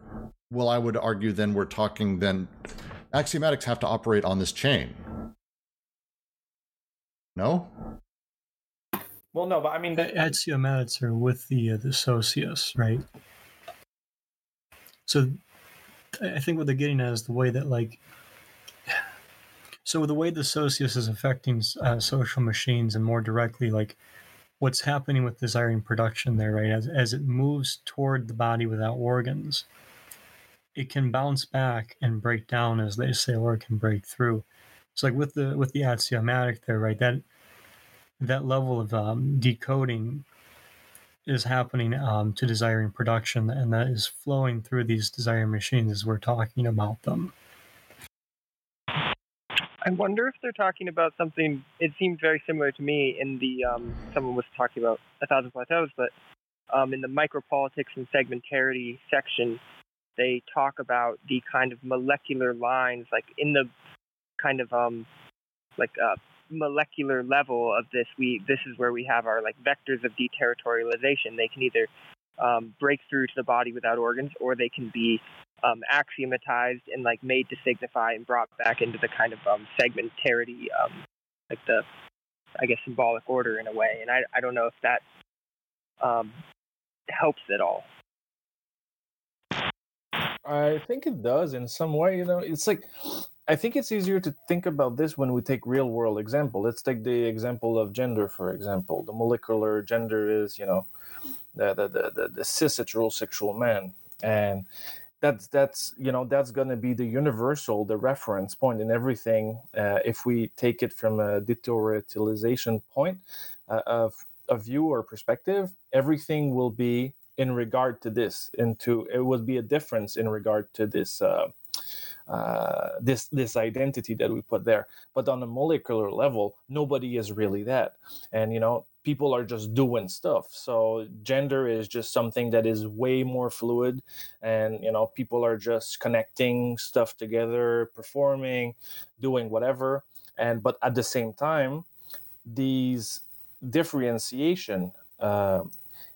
Well, I would argue then we're talking then axiomatics have to operate on this chain. No? Well, no, but I mean, the Axiomatics are with the uh, the socius, right? So I I think what they're getting at is the way that like so the way the socius is affecting uh, social machines and more directly like what's happening with desiring production there right as, as it moves toward the body without organs it can bounce back and break down as they say or it can break through so like with the with the axiomatic there right that that level of um, decoding is happening um, to desiring production and that is flowing through these desiring machines as we're talking about them I wonder if they're talking about something. It seemed very similar to me in the um, someone was talking about a thousand plateaus, but um, in the micropolitics and segmentarity section, they talk about the kind of molecular lines, like in the kind of um, like uh, molecular level of this. We this is where we have our like vectors of deterritorialization. They can either um, break through to the body without organs, or they can be um, axiomatized and like made to signify and brought back into the kind of um, segmentarity, um, like the, I guess, symbolic order in a way. And I, I don't know if that um, helps at all. I think it does in some way. You know, it's like I think it's easier to think about this when we take real world example. Let's take the example of gender, for example. The molecular gender is, you know, the the the, the, the cis heterosexual man, and that's that's you know that's going to be the universal, the reference point in everything. Uh, if we take it from a deterritorialization point uh, of a view or perspective, everything will be in regard to this into it would be a difference in regard to this uh, uh, this this identity that we put there. But on a molecular level nobody is really that. And you know people are just doing stuff. So gender is just something that is way more fluid. And you know people are just connecting stuff together performing doing whatever. And but at the same time these differentiation uh,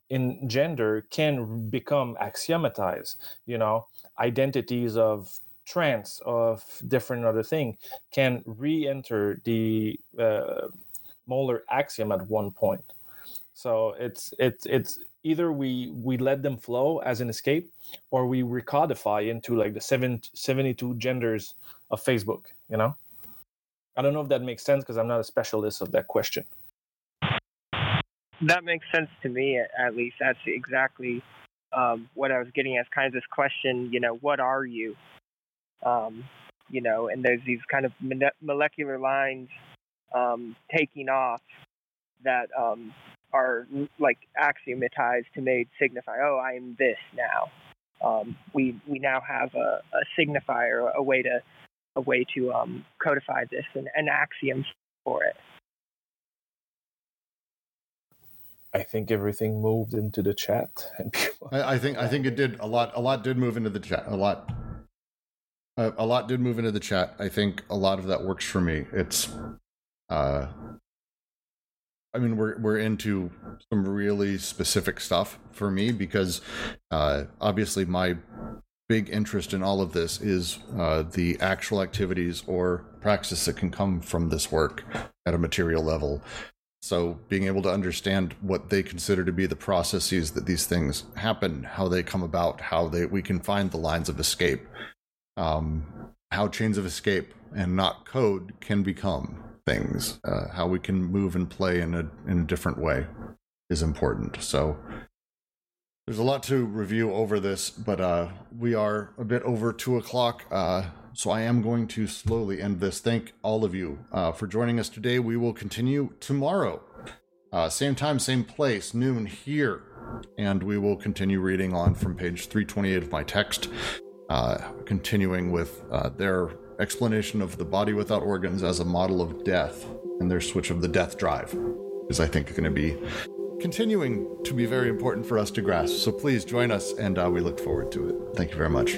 in gender can become axiomatized you know? Identities of trans of different other thing can re-enter the uh, molar axiom at one point. So it's it's it's either we we let them flow as an escape or we recodify into like the seven, 72 genders of facebook you know? I don't know if that makes sense because i'm not a specialist of that question That makes sense to me, at- least. That's exactly um, what I was getting as kind of this question, you know, what are you? Um, you know, and there's these kind of molecular lines um, taking off that um, are like axiomatized to made signify, oh, I am this now. Um, we we now have a, a signifier, a way to a way to um, codify this, and an axiom for it. I think everything moved into the chat and people I, I think I think it did a lot. A lot did move into the chat. A lot. A, a lot did move into the chat. I think a lot of that works for me. It's, uh, I mean, we're we're into some really specific stuff for me because, uh, obviously my big interest in all of this is uh, the actual activities or praxis that can come from this work at a material level. So being able to understand what they consider to be the processes that these things happen, how they come about, how they we can find the lines of escape, um, how chains of escape and not code can become things, uh, how we can move and play in a in a different way is important. So there's a lot to review over this, but uh, we are a bit over two o'clock. Uh, so I am going to slowly end this. Thank all of you uh, for joining us today. We will continue tomorrow. Uh, same time, same place, noon here. And we will continue reading on from page 328 of my text, uh, continuing with uh, their explanation of the body without organs as a model of death and their switch of the death drive is, I think, going to be continuing to be very important for us to grasp. So please join us, and uh, we look forward to it. Thank you very much.